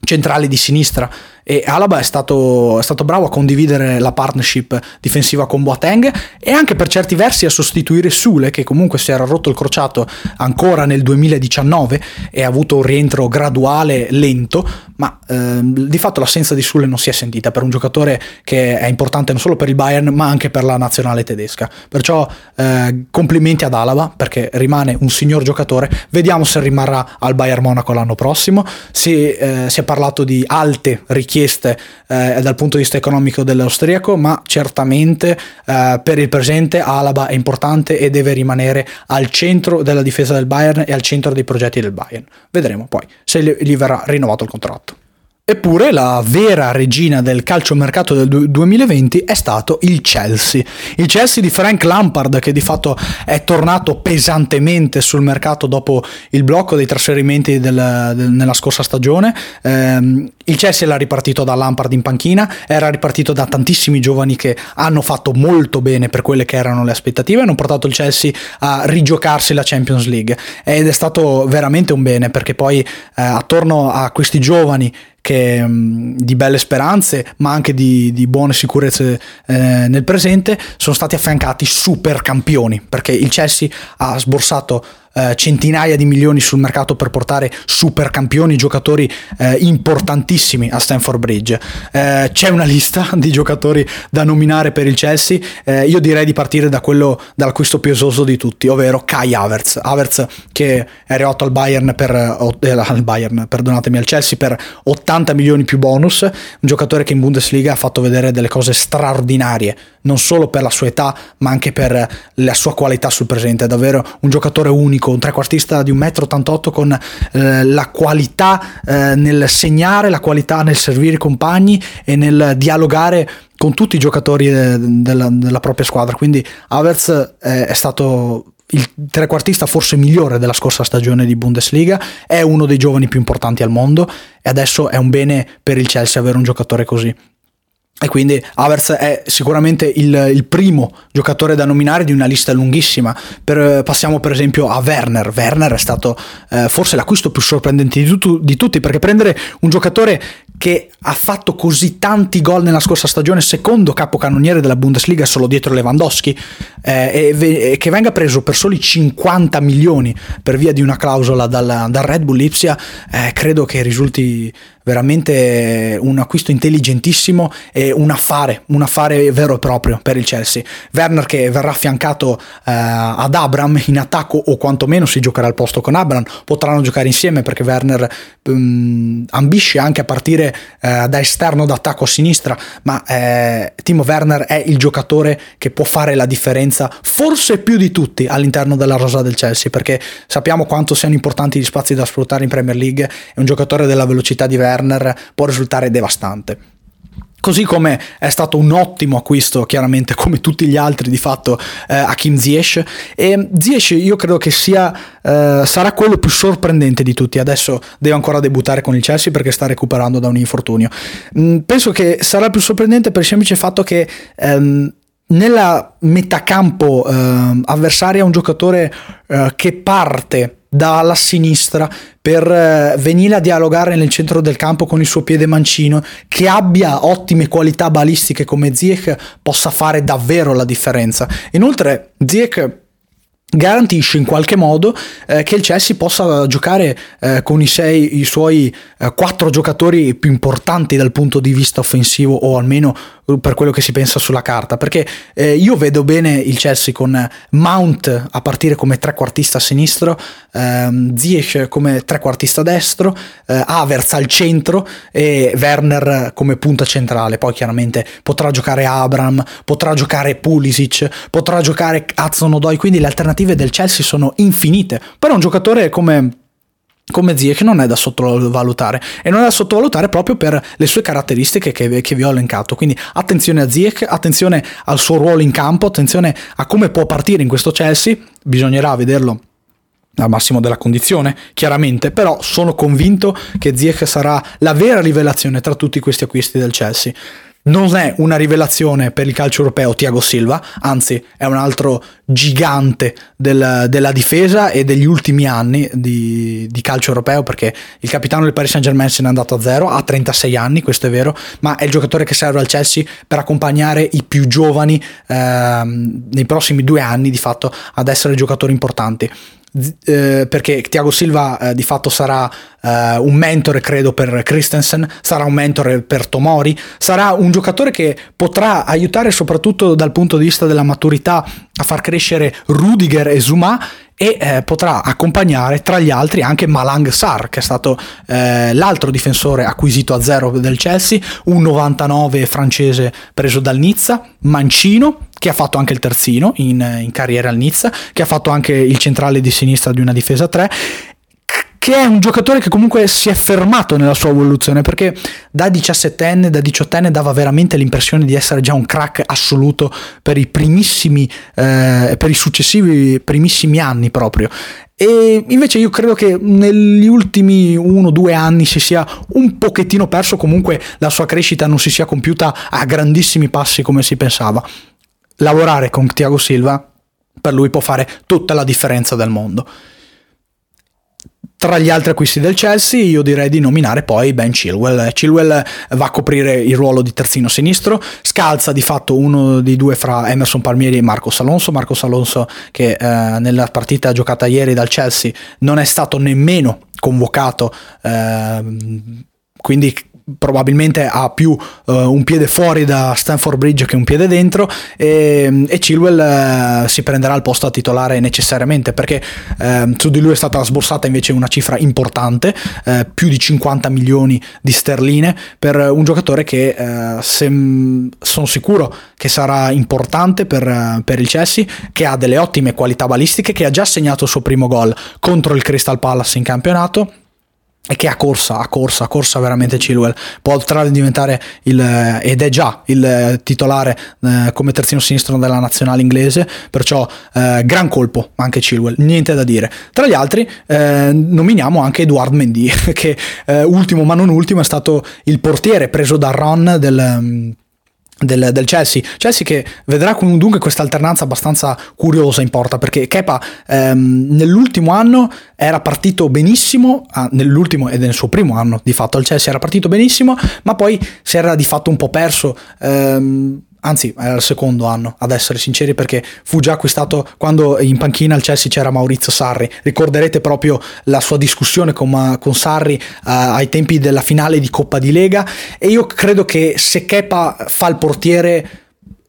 centrale di sinistra e Alaba è stato, è stato, bravo a condividere la partnership difensiva con Boateng e anche per certi versi a sostituire Sule che comunque si era rotto il crociato ancora nel 2019 e ha avuto un rientro graduale lento ma ehm, di fatto l'assenza di Sule non si è sentita per un giocatore che è importante non solo per il Bayern ma anche per la nazionale tedesca. Perciò eh, complimenti ad Alaba perché rimane un signor giocatore. Vediamo se rimarrà al Bayern Monaco l'anno prossimo. Si, eh, si è parlato di alte richieste richieste eh, dal punto di vista economico dell'austriaco, ma certamente eh, per il presente Alaba è importante e deve rimanere al centro della difesa del Bayern e al centro dei progetti del Bayern. Vedremo poi se gli verrà rinnovato il contratto. Eppure la vera regina del calciomercato del 2020 è stato il Chelsea. Il Chelsea di Frank Lampard che di fatto è tornato pesantemente sul mercato dopo il blocco dei trasferimenti del, del, nella scorsa stagione. Eh, il Chelsea era ripartito da Lampard in panchina, era ripartito da tantissimi giovani che hanno fatto molto bene per quelle che erano le aspettative, hanno portato il Chelsea a rigiocarsi la Champions League ed è stato veramente un bene perché poi eh, attorno a questi giovani che, mm, di belle speranze, ma anche di, di buone sicurezze eh, nel presente, sono stati affiancati super campioni, perché il Chelsea ha sborsato eh, centinaia di milioni sul mercato per portare super campioni, giocatori eh, importantissimi a Stanford Bridge. Eh, c'è una lista di giocatori da nominare per il Chelsea, eh, io direi di partire da quello dall'acquisto più esoso di tutti, ovvero Kai Havertz. Havertz che è arrivato al Bayern per, eh, al Bayern, perdonatemi, al Chelsea per 80 milioni più bonus, un giocatore che in Bundesliga ha fatto vedere delle cose straordinarie, non solo per la sua età, ma anche per la sua qualità sul presente, è davvero un giocatore unico unico, un trequartista di 1,88 m con eh, la qualità eh, nel segnare, la qualità nel servire i compagni e nel dialogare con tutti i giocatori de- della, della, propria squadra. Quindi Havertz è, è stato il trequartista forse migliore della scorsa stagione di Bundesliga, è uno dei giovani più importanti al mondo e adesso è un bene per il Chelsea avere un giocatore così. E quindi Havertz è sicuramente il, il, primo giocatore da nominare di una lista lunghissima. Per, passiamo per esempio a Werner. Werner è stato eh, forse l'acquisto più sorprendente di, tu, di, tutti perché prendere un giocatore che ha fatto così tanti gol nella scorsa stagione, secondo capocannoniere della Bundesliga solo dietro Lewandowski, eh, e, e, che venga preso per soli 50 milioni per via di una clausola dal, dal Red Bull Lipsia, eh, credo che risulti veramente un acquisto intelligentissimo e un affare, un affare vero e proprio per il Chelsea. Werner che verrà affiancato eh, ad Abram in attacco o quantomeno si giocherà al posto con Abram, potranno giocare insieme perché Werner um, ambisce anche a partire eh, da esterno d'attacco a sinistra, ma eh, Timo Werner è il giocatore che può fare la differenza forse più di tutti all'interno della rosa del Chelsea perché sappiamo quanto siano importanti gli spazi da sfruttare in Premier League, è un giocatore della velocità di Werner può risultare devastante. Così come è stato un ottimo acquisto, chiaramente come tutti gli altri di fatto, eh, Hakim Ziyech. E Ziyech io credo che sia, eh, sarà quello più sorprendente di tutti. Adesso deve ancora debuttare con il Chelsea perché sta recuperando da un infortunio. Mm, penso che sarà più sorprendente per il semplice fatto che... Ehm, nella metacampo eh, avversaria un giocatore eh, che parte dalla sinistra per eh, venire a dialogare nel centro del campo con il suo piede mancino, che abbia ottime qualità balistiche come Ziek possa fare davvero la differenza. Inoltre Ziek garantisce in qualche modo eh, che il Chelsea possa giocare eh, con i, sei, i suoi eh, quattro giocatori più importanti dal punto di vista offensivo o almeno per quello che si pensa sulla carta, perché eh, io vedo bene il Chelsea con Mount a partire come trequartista sinistro, ehm, Ziyech come trequartista destro, eh, Havertz al centro e Werner come punta centrale. Poi chiaramente potrà giocare Abram, potrà giocare Pulisic, potrà giocare Hudson Odoi, quindi le alternative del Chelsea sono infinite. Però un giocatore come come Ziyech non è da sottovalutare. E non è da sottovalutare proprio per le sue caratteristiche che, che, vi ho elencato. Quindi attenzione a Ziyech attenzione al suo ruolo in campo attenzione a come può partire in questo Chelsea. Bisognerà vederlo al massimo della condizione, chiaramente, però sono convinto che Ziyech sarà la vera rivelazione tra tutti questi acquisti del Chelsea. Non è una rivelazione per il calcio europeo Thiago Silva, anzi è un altro gigante del, della difesa e degli ultimi anni di, di, calcio europeo perché il capitano del Paris Saint Germain se n'è andato a zero, ha 36 anni, questo è vero, ma è il giocatore che serve al Chelsea per accompagnare i più giovani ehm, nei prossimi due anni di fatto ad essere giocatori importanti eh, perché Thiago Silva eh, di fatto sarà eh, un mentore credo per Christensen, sarà un mentore per Tomori, sarà un giocatore che potrà aiutare soprattutto dal punto di vista della maturità a far crescere Rudiger e Zuma e eh, potrà accompagnare tra gli altri anche Malang Sar che è stato eh, l'altro difensore acquisito a zero del Chelsea, un 99 francese preso dal Nizza, Mancino che ha fatto anche il terzino in, in carriera al Nizza, che ha fatto anche il centrale di sinistra di una difesa 3 che è un giocatore che comunque si è fermato nella sua evoluzione perché da 17enne, da 18enne dava veramente l'impressione di essere già un crack assoluto per i primissimi, eh, per i successivi primissimi anni proprio. E invece io credo che negli ultimi uno o due anni si sia un pochettino perso, comunque la sua crescita non si sia compiuta a grandissimi passi come si pensava lavorare con Thiago Silva per lui può fare tutta la differenza del mondo. Tra gli altri acquisti del Chelsea io direi di nominare poi Ben Chilwell. Chilwell va a coprire il ruolo di terzino sinistro, scalza di fatto uno dei due fra Emerson Palmieri e Marcos Alonso. Marcos Alonso che eh, nella partita giocata ieri dal Chelsea non è stato nemmeno convocato, eh, quindi probabilmente ha più uh, un piede fuori da Stanford Bridge che un piede dentro e, e Chilwell uh, si prenderà il posto a titolare necessariamente perché uh, su di lui è stata sborsata invece una cifra importante più di 50 milioni di sterline per un giocatore che sono sicuro che sarà importante per, per il Chelsea che ha delle ottime qualità balistiche che ha già segnato il suo primo gol contro il Crystal Palace in campionato e che ha corsa, ha corsa, ha corsa veramente Chilwell. Potrà diventare il, ed è già il titolare eh, come terzino sinistro della nazionale inglese, perciò eh, gran colpo anche Chilwell, niente da dire. Tra gli altri eh, nominiamo anche Edouard Mendy, che eh, ultimo ma non ultimo è stato il portiere preso da Ron del del, del, Chelsea. Chelsea che vedrà dunque questa alternanza abbastanza curiosa in porta perché Kepa ehm, nell'ultimo anno era partito benissimo, ah, nell'ultimo ed nel suo primo anno di fatto al Chelsea era partito benissimo, ma poi si era di fatto un po' perso. Ehm, anzi era il secondo anno ad essere sinceri perché fu già acquistato quando in panchina al Chelsea c'era Maurizio Sarri. Ricorderete proprio la sua discussione con, con Sarri uh, ai tempi della finale di Coppa di Lega. E io credo che se Kepa fa il portiere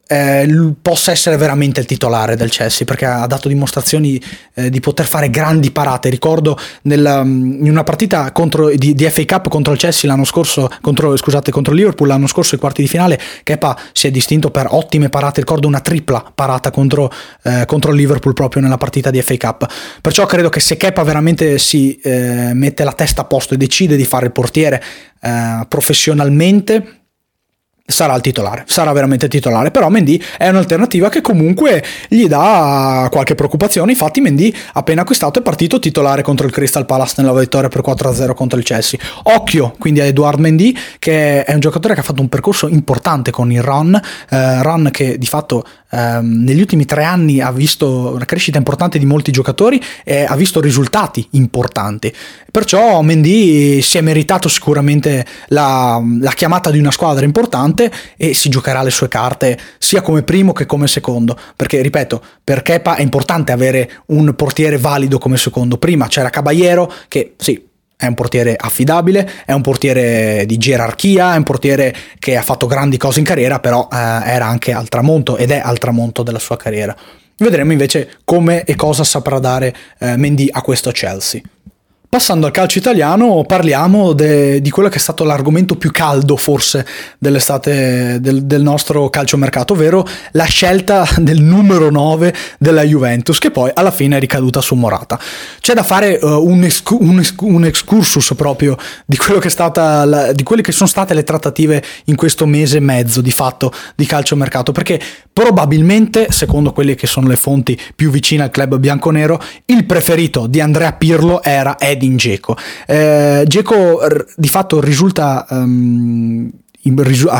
eh, possa essere veramente il titolare del Chelsea perché ha dato dimostrazioni eh, di poter fare grandi parate. Ricordo nel, mm, in una partita contro, di, di, FA Cup contro il Chelsea l'anno scorso, contro, scusate, contro Liverpool l'anno scorso ai quarti di finale, Kepa si è distinto per ottime parate. Ricordo una tripla parata contro, eh, contro Liverpool proprio nella partita di FA Cup. Perciò credo che se Kepa veramente si eh, mette la testa a posto e decide di fare il portiere eh, professionalmente sarà il titolare, sarà veramente titolare, però Mendy è un'alternativa che comunque gli dà qualche preoccupazione, infatti Mendy appena acquistato è partito titolare contro il Crystal Palace nella vittoria per 4-0 contro il Chelsea. Occhio quindi a Edouard Mendy che è un giocatore che ha fatto un percorso importante con il Run, eh, Run che di fatto ehm, negli ultimi tre anni ha visto una crescita importante di molti giocatori e ha visto risultati importanti. Perciò Mendy si è meritato sicuramente la, la chiamata di una squadra importante e si giocherà le sue carte sia come primo che come secondo. Perché, ripeto, per Kepa è importante avere un portiere valido come secondo. Prima c'era Caballero che sì, è un portiere affidabile, è un portiere di gerarchia, è un portiere che ha fatto grandi cose in carriera, però eh, era anche al tramonto ed è al tramonto della sua carriera. Vedremo invece come e cosa saprà dare eh, Mendy a questo Chelsea. Passando al calcio italiano, parliamo de, di quello che è stato l'argomento più caldo forse dell'estate del, del, nostro calciomercato, ovvero la scelta del numero 9 della Juventus, che poi alla fine è ricaduta su Morata. C'è da fare uh, un, escu- un, un, excursus proprio di, la, di quelle che sono state le trattative in questo mese e mezzo di fatto di calciomercato, perché probabilmente, secondo quelle che sono le fonti più vicine al club bianconero, il preferito di Andrea Pirlo era Edin Dzeko. Eh, r- di fatto risulta um,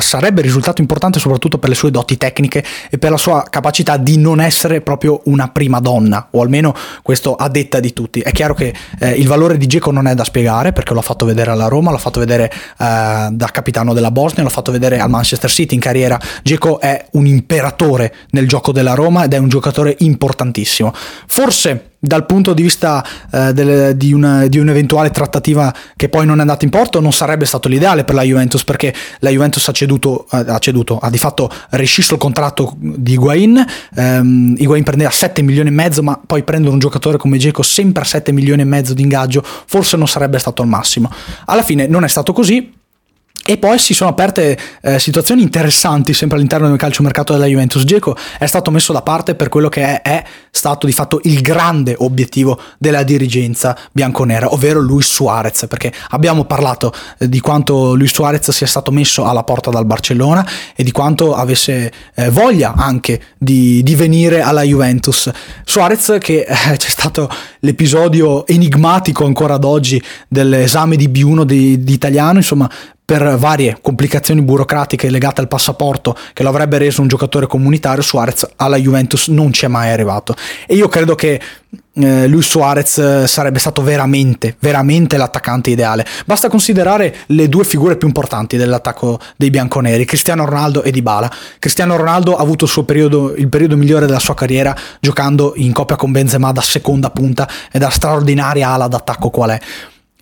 sarebbe risultato importante soprattutto per le sue doti tecniche e per la sua capacità di non essere proprio una prima donna, o almeno questo a detta di tutti. È chiaro che eh, il valore di Geco non è da spiegare perché l'ho fatto vedere alla Roma, l'ho fatto vedere eh, da capitano della Bosnia, l'ho fatto vedere al Manchester City in carriera. Geco è un imperatore nel gioco della Roma ed è un giocatore importantissimo. Forse dal punto di vista eh, del, di, una, di, un'eventuale trattativa che poi non è andata in porto non sarebbe stato l'ideale per la Juventus perché la Juventus ha ceduto, ha, ceduto, ha di fatto rescisso il contratto di Higuain ehm, Higuain prendeva 7 milioni e mezzo ma poi prendere un giocatore come Geco sempre a 7 milioni e mezzo di ingaggio forse non sarebbe stato il massimo. Alla fine non è stato così e poi si sono aperte eh, situazioni interessanti sempre all'interno del calciomercato della Juventus. Geco è stato messo da parte per quello che è, è, stato di fatto il grande obiettivo della dirigenza bianconera, ovvero Luis Suarez, perché abbiamo parlato eh, di quanto Luis Suarez sia stato messo alla porta dal Barcellona e di quanto avesse eh, voglia anche di, di, venire alla Juventus. Suarez che eh, c'è stato l'episodio enigmatico ancora ad oggi dell'esame di B1 di, di italiano, insomma per varie complicazioni burocratiche legate al passaporto che lo avrebbe reso un giocatore comunitario, Suarez alla Juventus non ci è mai arrivato. E io credo che eh, Luis Suarez eh, sarebbe stato veramente, veramente l'attaccante ideale. Basta considerare le due figure più importanti dell'attacco dei bianconeri, Cristiano Ronaldo e Dybala. Cristiano Ronaldo ha avuto il, periodo, il periodo migliore della sua carriera giocando in coppia con Benzema da seconda punta e da straordinaria ala d'attacco qual è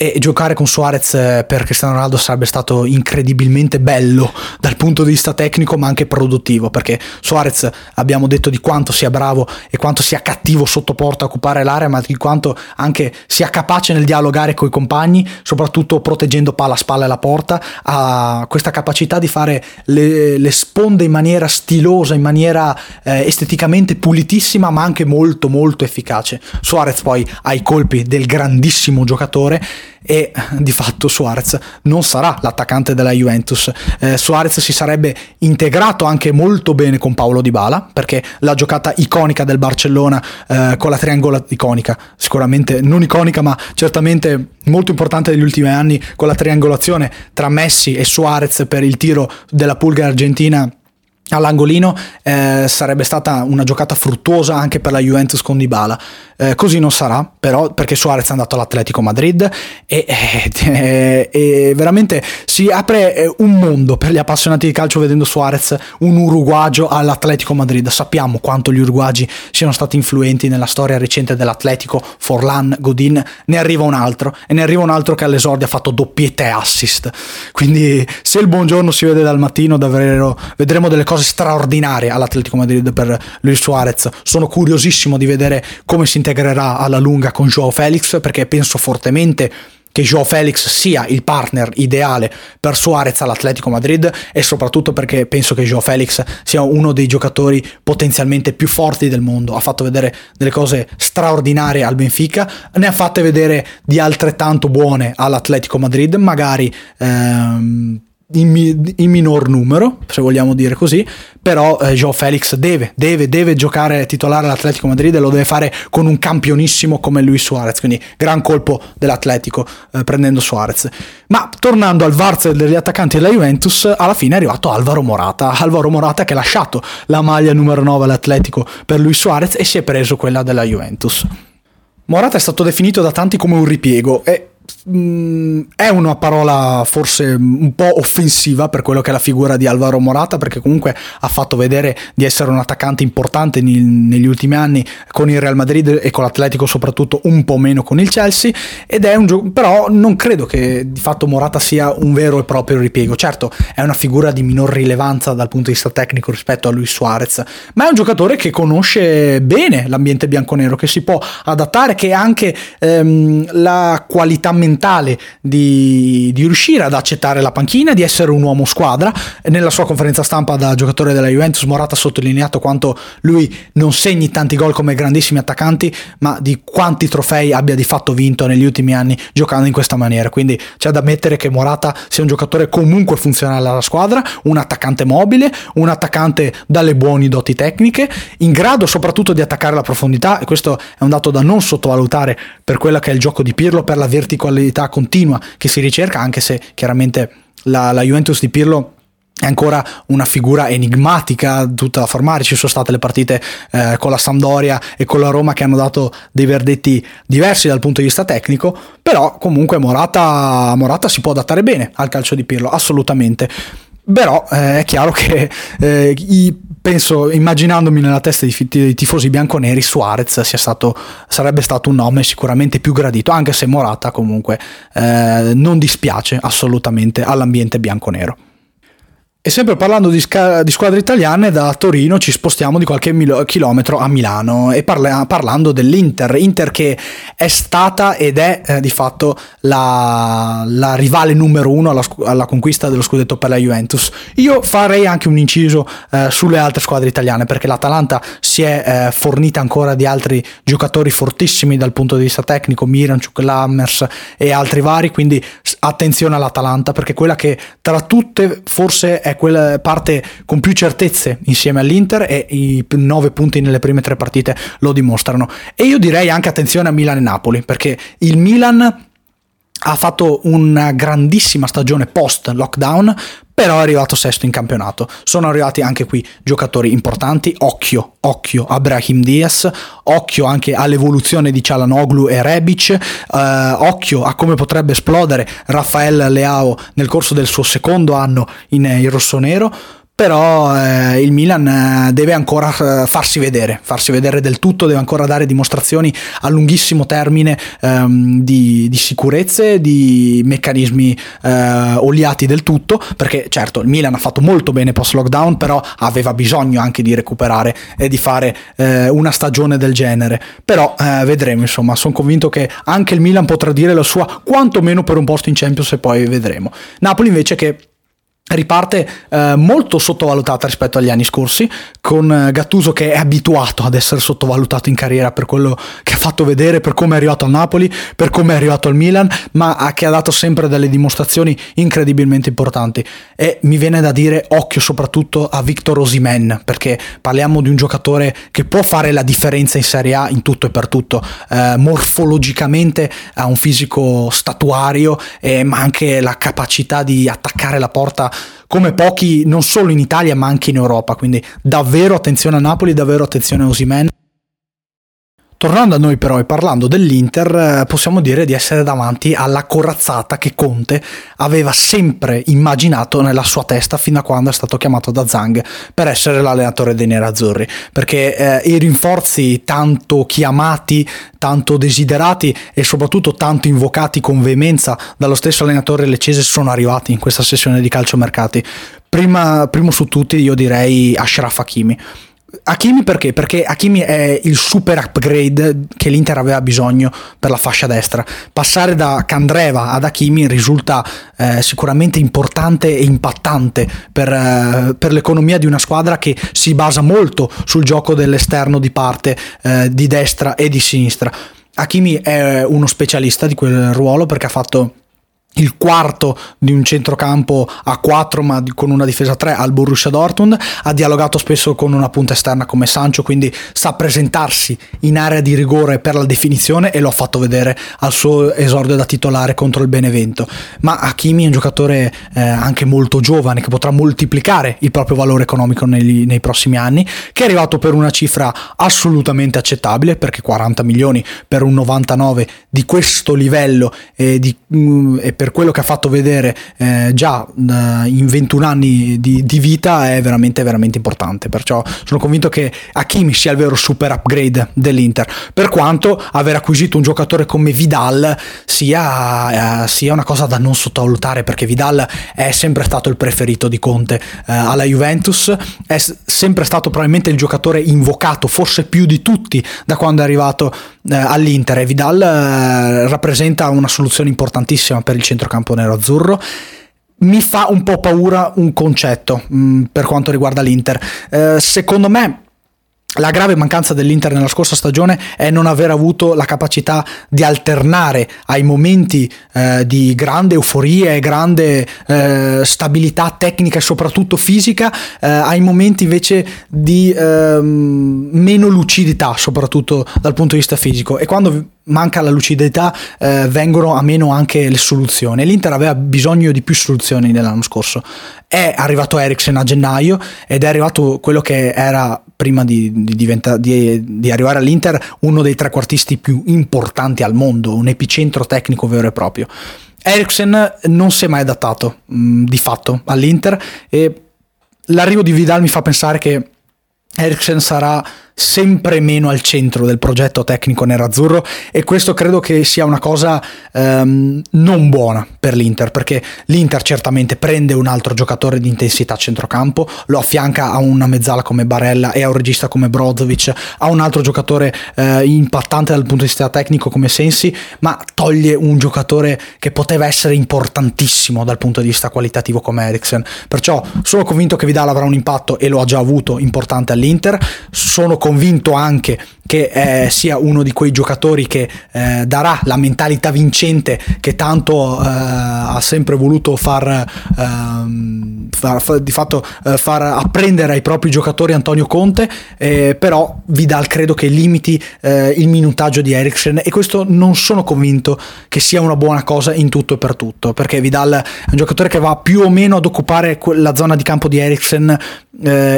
e giocare con Suarez eh, per Cristiano Ronaldo sarebbe stato incredibilmente bello dal punto di vista tecnico ma anche produttivo perché Suarez abbiamo detto di quanto sia bravo e quanto sia cattivo sotto porta a occupare l'area ma di quanto anche sia capace nel dialogare con i compagni soprattutto proteggendo palla a spalla e la porta ha questa capacità di fare le, le sponde in maniera stilosa in maniera eh, esteticamente pulitissima ma anche molto molto efficace. Suarez poi ha i colpi del grandissimo giocatore e di fatto Suarez non sarà l'attaccante della Juventus. Eh, Suarez si sarebbe integrato anche molto bene con Paolo Dybala perché la giocata iconica del Barcellona eh, con la triangola iconica, sicuramente non iconica ma certamente molto importante negli ultimi anni con la triangolazione tra Messi e Suarez per il tiro della pulga argentina all'angolino eh, sarebbe stata una giocata fruttuosa anche per la Juventus con Dybala. Eh, così non sarà, però, perché Suarez è andato all'Atletico Madrid e, e, e, veramente si apre eh, un mondo per gli appassionati di calcio vedendo Suarez, un uruguagio all'Atletico Madrid. Sappiamo quanto gli uruguagi siano stati influenti nella storia recente dell'Atletico, Forlan, Godin, ne arriva un altro e ne arriva un altro che all'esordio ha fatto doppiette assist. Quindi se il buongiorno si vede dal mattino davvero vedremo delle cose straordinarie all'Atletico Madrid per Luis Suarez. Sono curiosissimo di vedere come si integrerà alla lunga con Joao Felix perché penso fortemente che Joao Felix sia il partner ideale per Suarez all'Atletico Madrid e soprattutto perché penso che Joao Felix sia uno dei giocatori potenzialmente più forti del mondo. Ha fatto vedere delle cose straordinarie al Benfica, ne ha fatte vedere di altrettanto buone all'Atletico Madrid, magari ehm, in, in, minor numero, se vogliamo dire così, però eh, Joao Felix deve, deve, deve giocare titolare all'Atletico Madrid e lo deve fare con un campionissimo come Luis Suarez, quindi gran colpo dell'Atletico eh, prendendo Suarez. Ma tornando al Varz degli attaccanti della Juventus, alla fine è arrivato Alvaro Morata, Alvaro Morata che ha lasciato la maglia numero 9 all'Atletico per Luis Suarez e si è preso quella della Juventus. Morata è stato definito da tanti come un ripiego e Mm, è una parola forse un po' offensiva per quello che è la figura di Alvaro Morata perché comunque ha fatto vedere di essere un attaccante importante negli ultimi anni con il Real Madrid e con l'Atletico soprattutto un po' meno con il Chelsea. Ed è un gioco però non credo che di fatto Morata sia un vero e proprio ripiego. Certo è una figura di minor rilevanza dal punto di vista tecnico rispetto a Luis Suarez ma è un giocatore che conosce bene l'ambiente bianconero che si può adattare che anche ehm, la qualità mentale mentale di, di, riuscire ad accettare la panchina, di essere un uomo squadra. Nella sua conferenza stampa da giocatore della Juventus, Morata ha sottolineato quanto lui non segni tanti gol come grandissimi attaccanti, ma di quanti trofei abbia di fatto vinto negli ultimi anni giocando in questa maniera. Quindi c'è da ammettere che Morata sia un giocatore comunque funzionale alla squadra, un attaccante mobile, un attaccante dalle buone doti tecniche, in grado soprattutto di attaccare la profondità, e questo è un dato da non sottovalutare per quello che è il gioco di Pirlo, per la verticalità qualità continua che si ricerca, anche se chiaramente la, la Juventus di Pirlo è ancora una figura enigmatica tutta da formare. Ci sono state le partite eh, con la Sampdoria e con la Roma che hanno dato dei verdetti diversi dal punto di vista tecnico, però comunque Morata, Morata si può adattare bene al calcio di Pirlo, assolutamente. Però eh, è chiaro che eh, i, penso, immaginandomi nella testa dei, tifosi bianconeri, Suarez stato, sarebbe stato un nome sicuramente più gradito, anche se Morata comunque eh, non dispiace assolutamente all'ambiente bianconero. E sempre parlando di, sca- di, squadre italiane, da Torino ci spostiamo di qualche mil- chilometro a Milano e parla- parlando dell'Inter, Inter che è stata ed è eh, di fatto la, la, rivale numero uno alla, scu- alla, conquista dello scudetto per la Juventus. Io farei anche un inciso eh, sulle altre squadre italiane perché l'Atalanta si è eh, fornita ancora di altri giocatori fortissimi dal punto di vista tecnico, Miranchuk, Lammers e altri vari, quindi attenzione all'Atalanta perché quella che tra tutte forse è quella parte con più certezze insieme all'Inter e i nove punti nelle prime tre partite lo dimostrano. E io direi anche attenzione a Milan e Napoli perché il Milan ha fatto una grandissima stagione post lockdown, però è arrivato sesto in campionato. Sono arrivati anche qui giocatori importanti, occhio, occhio a Brahim Diaz, occhio anche all'evoluzione di Cialanoglu e Rebic, eh, occhio a come potrebbe esplodere Raffaele Leao nel corso del suo secondo anno in, in rossonero però eh, il Milan eh, deve ancora eh, farsi vedere, farsi vedere del tutto, deve ancora dare dimostrazioni a lunghissimo termine ehm, di, di, sicurezze, di meccanismi eh, oliati del tutto, perché certo il Milan ha fatto molto bene post lockdown, però aveva bisogno anche di recuperare e di fare eh, una stagione del genere, però eh, vedremo insomma, sono convinto che anche il Milan potrà dire la sua quantomeno per un posto in Champions e poi vedremo. Napoli invece che riparte eh, molto sottovalutata rispetto agli anni scorsi, con eh, Gattuso che è abituato ad essere sottovalutato in carriera per quello che ha fatto vedere, per come è arrivato al Napoli, per come è arrivato al Milan, ma che ha dato sempre delle dimostrazioni incredibilmente importanti. E mi viene da dire occhio soprattutto a Victor Osimen, perché parliamo di un giocatore che può fare la differenza in Serie A in tutto e per tutto. Eh, morfologicamente ha un fisico statuario, eh, ma anche la capacità di attaccare la porta come pochi non solo in Italia ma anche in Europa, quindi davvero attenzione a Napoli, davvero attenzione a Osimen. Tornando a noi però e parlando dell'Inter, eh, possiamo dire di essere davanti alla corazzata che Conte aveva sempre immaginato nella sua testa fino a quando è stato chiamato da Zhang per essere l'allenatore dei nerazzurri, perché eh, i rinforzi tanto chiamati, tanto desiderati e soprattutto tanto invocati con veemenza dallo stesso allenatore leccese sono arrivati in questa sessione di calciomercati. Prima, primo su tutti io direi Ashraf Hakimi Hakimi perché? Perché Hakimi è il super upgrade che l'Inter aveva bisogno per la fascia destra. Passare da Candreva ad Hakimi risulta eh, sicuramente importante e impattante per, eh, per, l'economia di una squadra che si basa molto sul gioco dell'esterno di parte, eh, di destra e di sinistra. Hakimi è uno specialista di quel ruolo perché ha fatto il quarto di un centrocampo a 4 ma con una difesa a 3 al Borussia Dortmund. Ha dialogato spesso con una punta esterna come Sancho quindi sa presentarsi in area di rigore per la definizione e lo ha fatto vedere al suo esordio da titolare contro il Benevento. Ma Hakimi è un giocatore eh, anche molto giovane che potrà moltiplicare il proprio valore economico nei, nei prossimi anni che è arrivato per una cifra assolutamente accettabile perché 40 milioni per un 99 di questo livello e, di, mm, e per quello che ha fatto vedere eh, già eh, in 21 anni di, di, vita è veramente veramente importante. Perciò sono convinto che Hakimi sia il vero super upgrade dell'Inter. Per quanto aver acquisito un giocatore come Vidal sia, eh, sia una cosa da non sottovalutare perché Vidal è sempre stato il preferito di Conte eh, alla Juventus. È sempre stato probabilmente il giocatore invocato forse più di tutti da quando è arrivato eh, all'Inter e Vidal eh, rappresenta una soluzione importantissima per il centrocampo nero-azzurro mi fa un po' paura un concetto mh, mm, per quanto riguarda l'Inter. Eh, secondo me la grave mancanza dell'Inter nella scorsa stagione è non aver avuto la capacità di alternare ai momenti eh, di grande euforia e grande eh, stabilità tecnica e soprattutto fisica, eh, ai momenti invece di ehm, meno lucidità, soprattutto dal punto di vista fisico. E quando manca la lucidità, eh, vengono a meno anche le soluzioni. L'Inter aveva bisogno di più soluzioni nell'anno scorso. È arrivato Eriksen a gennaio ed è arrivato quello che era prima di, di, diventa, di, di arrivare all'Inter uno dei trequartisti più importanti al mondo, un epicentro tecnico vero e proprio. Eriksen non si è mai adattato mh, mm, di fatto all'Inter e l'arrivo di Vidal mi fa pensare che Eriksen sarà sempre meno al centro del progetto tecnico nerazzurro e questo credo che sia una cosa um, non buona per l'Inter perché l'Inter certamente prende un altro giocatore di intensità a centrocampo lo affianca a una mezzala come Barella e a un regista come Brozovic a un altro giocatore uh, impattante dal punto di vista tecnico come Sensi ma toglie un giocatore che poteva essere importantissimo dal punto di vista qualitativo come Eriksen. Perciò sono convinto che Vidal avrà un impatto e lo ha già avuto importante all'Inter. Sono convinto anche che eh, sia uno di quei giocatori che eh, darà la mentalità vincente che tanto eh, ha sempre voluto far, ehm, far, di fatto eh, far apprendere ai propri giocatori Antonio Conte eh, però Vidal credo che limiti il minutaggio di Eriksen e questo non sono convinto che sia una buona cosa in tutto e per tutto perché Vidal è un giocatore che va più o meno ad occupare la zona di campo di Eriksen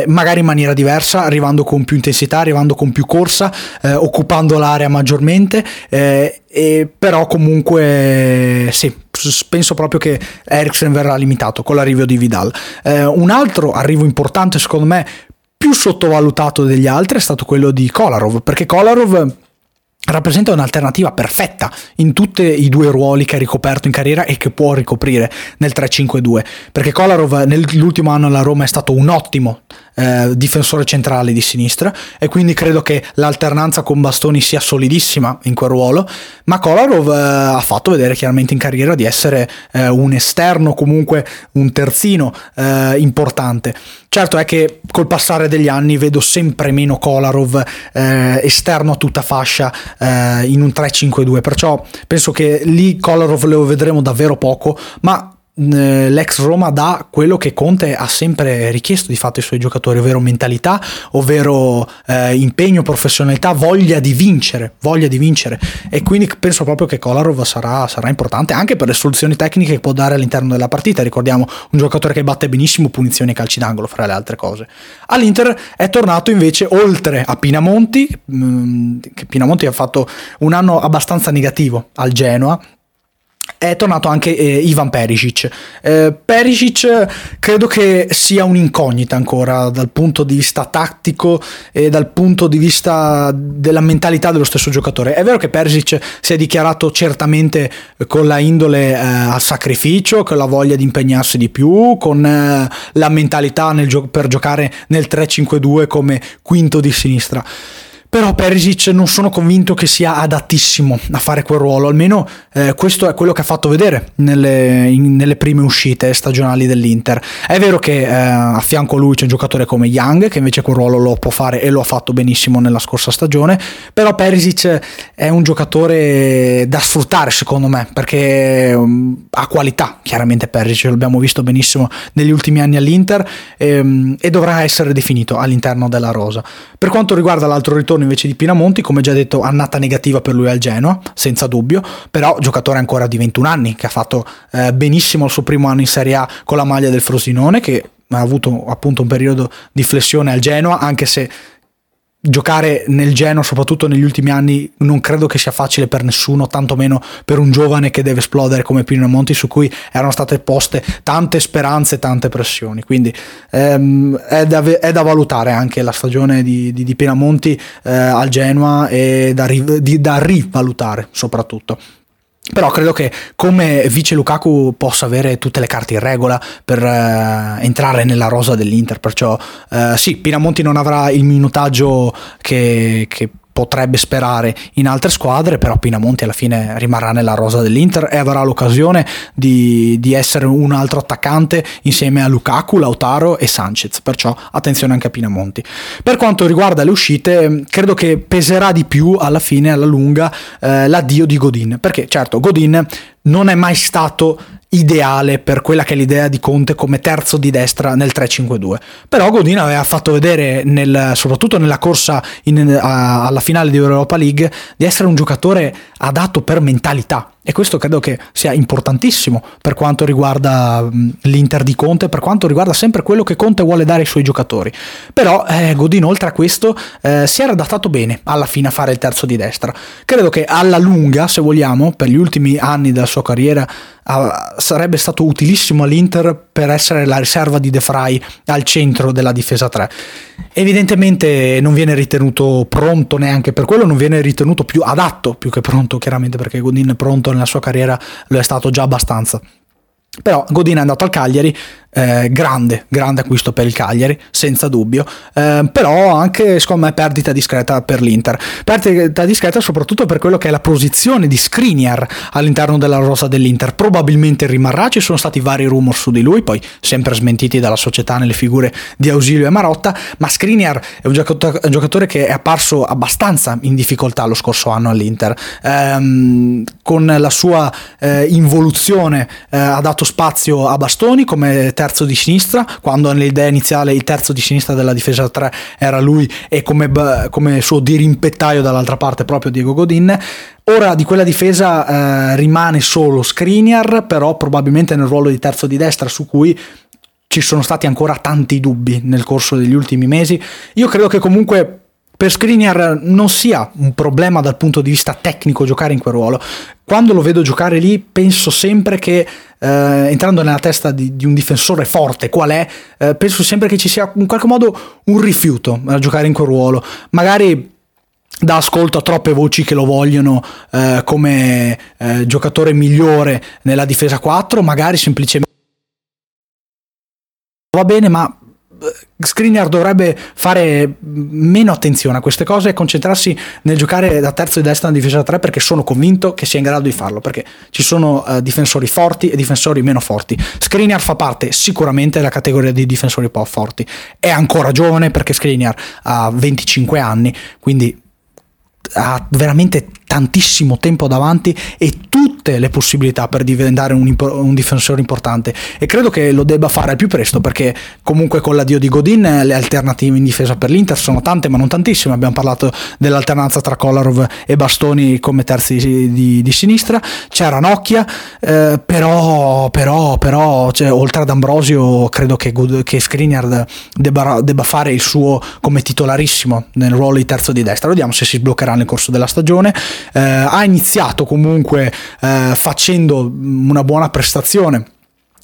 magari in maniera diversa arrivando con più intensità arrivando con più corsa eh, occupando l'area maggiormente, eh, e però comunque sì, penso proprio che Eriksen verrà limitato con l'arrivo di Vidal. Eh, un altro arrivo importante secondo me più sottovalutato degli altri è stato quello di Kolarov, perché Kolarov rappresenta un'alternativa perfetta in tutti i due ruoli che ha ricoperto in carriera e che può ricoprire nel 3-5-2 perché Kolarov nell'ultimo anno alla Roma è stato un ottimo eh, difensore centrale di sinistra e quindi credo che l'alternanza con Bastoni sia solidissima in quel ruolo ma Kolarov eh, ha fatto vedere chiaramente in carriera di essere eh, un esterno comunque un terzino eh, importante certo è che col passare degli anni vedo sempre meno Kolarov eh, esterno a tutta fascia eh, in un 3-5-2 perciò penso che lì Kolarov lo vedremo davvero poco ma l'ex Roma dà quello che Conte ha sempre richiesto di fatto ai suoi giocatori, ovvero mentalità, ovvero eh, impegno, professionalità, voglia di vincere, voglia di vincere e quindi penso proprio che Kolarov sarà, sarà importante anche per le soluzioni tecniche che può dare all'interno della partita, ricordiamo un giocatore che batte benissimo punizioni e calci d'angolo fra le altre cose. All'Inter è tornato invece oltre a Pinamonti, mm, che Pinamonti ha fatto un anno abbastanza negativo al Genoa, è tornato anche eh, Ivan Perisic. Eh, Perisic credo che sia un'incognita ancora dal punto di vista tattico e dal punto di vista della mentalità dello stesso giocatore. È vero che Perisic si è dichiarato certamente con la indole eh, al sacrificio, con la voglia di impegnarsi di più, con eh, la mentalità gio- per giocare nel 3-5-2 come quinto di sinistra. Però Perisic non sono convinto che sia adattissimo a fare quel ruolo, almeno eh, questo è quello che ha fatto vedere nelle, in, nelle prime uscite stagionali dell'Inter. È vero che eh, a fianco a lui c'è un giocatore come Young, che invece quel ruolo lo può fare e lo ha fatto benissimo nella scorsa stagione, però Perisic è un giocatore da sfruttare secondo me, perché um, ha qualità, chiaramente Perisic, l'abbiamo visto benissimo negli ultimi anni all'Inter ehm, e dovrà essere definito all'interno della rosa. Per quanto riguarda l'altro ritorno invece di Pinamonti, come già detto, annata negativa per lui al Genoa, senza dubbio, però giocatore ancora di 21 anni, che ha fatto eh, benissimo il suo primo anno in Serie A con la maglia del Frosinone, che ha avuto appunto un periodo di flessione al Genoa, anche se giocare nel Genoa, soprattutto negli ultimi anni, non credo che sia facile per nessuno, tantomeno per un giovane che deve esplodere come Pino Monti, su cui erano state poste tante speranze, tante pressioni. Quindi ehm, è, da, è, da, valutare anche la stagione di, di, di Pinamonti eh, al Genoa e da, di, da rivalutare soprattutto. Però credo che come vice Lukaku possa avere tutte le carte in regola per uh, entrare nella rosa dell'Inter. Perciò uh, sì, Pinamonti non avrà il minutaggio che, che potrebbe sperare in altre squadre, però Pinamonti alla fine rimarrà nella rosa dell'Inter e avrà l'occasione di, di, essere un altro attaccante insieme a Lukaku, Lautaro e Sanchez, perciò attenzione anche a Pinamonti. Per quanto riguarda le uscite, credo che peserà di più alla fine, alla lunga, eh, l'addio di Godin, perché certo Godin non è mai stato ideale per quella che è l'idea di Conte come terzo di destra nel 3-5-2. Però Godin aveva fatto vedere, nel, soprattutto nella corsa in, a, alla finale di Europa League, di essere un giocatore adatto per mentalità. E questo credo che sia importantissimo per quanto riguarda l'Inter di Conte, per quanto riguarda sempre quello che Conte vuole dare ai suoi giocatori. Però eh, Godin, oltre a questo, eh, si era adattato bene alla fine a fare il terzo di destra. Credo che alla lunga, se vogliamo, per gli ultimi anni della sua carriera, uh, sarebbe stato utilissimo all'Inter per essere la riserva di De Frey al centro della difesa 3. Evidentemente non viene ritenuto pronto neanche per quello, non viene ritenuto più adatto, più che pronto chiaramente perché Godin pronto nella sua carriera lo è stato già abbastanza. Però Godin è andato al Cagliari, eh, grande, grande acquisto per il Cagliari, senza dubbio, eh, però anche secondo me perdita discreta per l'Inter. Perdita discreta soprattutto per quello che è la posizione di Skriniar all'interno della rosa dell'Inter. Probabilmente rimarrà, ci sono stati vari rumor su di lui, poi sempre smentiti dalla società nelle figure di Ausilio e Marotta, ma Skriniar è un giocatore, che è apparso abbastanza in difficoltà lo scorso anno all'Inter, ehm, con la sua eh, involuzione eh, ha dato spazio a Bastoni come terzo di sinistra, quando nell'idea iniziale il terzo di sinistra della difesa 3 era lui e come, come suo dirimpettaio dall'altra parte proprio Diego Godin. Ora di quella difesa eh, rimane solo Skriniar, però probabilmente nel ruolo di terzo di destra su cui ci sono stati ancora tanti dubbi nel corso degli ultimi mesi. Io credo che comunque per Skriniar non sia un problema dal punto di vista tecnico giocare in quel ruolo. Quando lo vedo giocare lì penso sempre che eh, entrando nella testa di, di, un difensore forte qual è, eh, penso sempre che ci sia in qualche modo un rifiuto a giocare in quel ruolo. Magari dà ascolto a troppe voci che lo vogliono eh, come eh, giocatore migliore nella difesa 4, magari semplicemente va bene, ma Skriniar dovrebbe fare meno attenzione a queste cose e concentrarsi nel giocare da terzo di destra nella difesa 3 perché sono convinto che sia in grado di farlo perché ci sono uh, difensori forti e difensori meno forti. Skriniar fa parte sicuramente della categoria di difensori po' forti. È ancora giovane perché Skriniar ha 25 anni quindi ha veramente tantissimo tempo davanti e tutte le possibilità per diventare un, un, difensore importante. E credo che lo debba fare al più presto perché comunque con l'addio di Godin eh, le alternative in difesa per l'Inter sono tante ma non tantissime. Abbiamo parlato dell'alternanza tra Kolarov e Bastoni come terzi di, di sinistra. C'è Ranocchia eh, però però però cioè, oltre ad Ambrosio credo che, che Skriniar debba, debba fare il suo come titolarissimo nel ruolo di terzo di destra. Vediamo se si sbloccherà nel corso della stagione eh, ha iniziato comunque eh, facendo una buona prestazione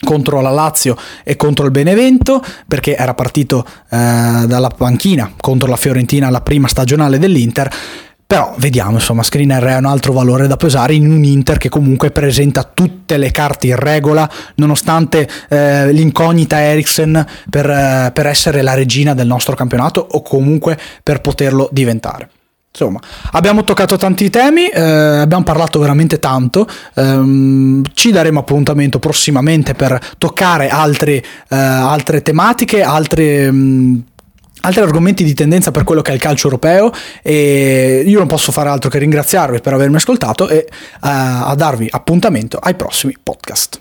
contro la Lazio e contro il Benevento perché era partito eh, dalla panchina contro la Fiorentina la prima stagionale dell'Inter però vediamo, insomma, Skriniar è un altro valore da pesare in un Inter che comunque presenta tutte le carte in regola, nonostante eh, l'incognita Eriksen per, eh, per essere la regina del nostro campionato o comunque per poterlo diventare. Insomma, abbiamo toccato tanti temi, eh, abbiamo parlato veramente tanto, ehm, ci daremo appuntamento prossimamente per toccare altre, eh, altre tematiche, altre... Mh, mm, altri argomenti di tendenza per quello che è il calcio europeo e io non posso fare altro che ringraziarvi per avermi ascoltato e uh, a darvi appuntamento ai prossimi podcast.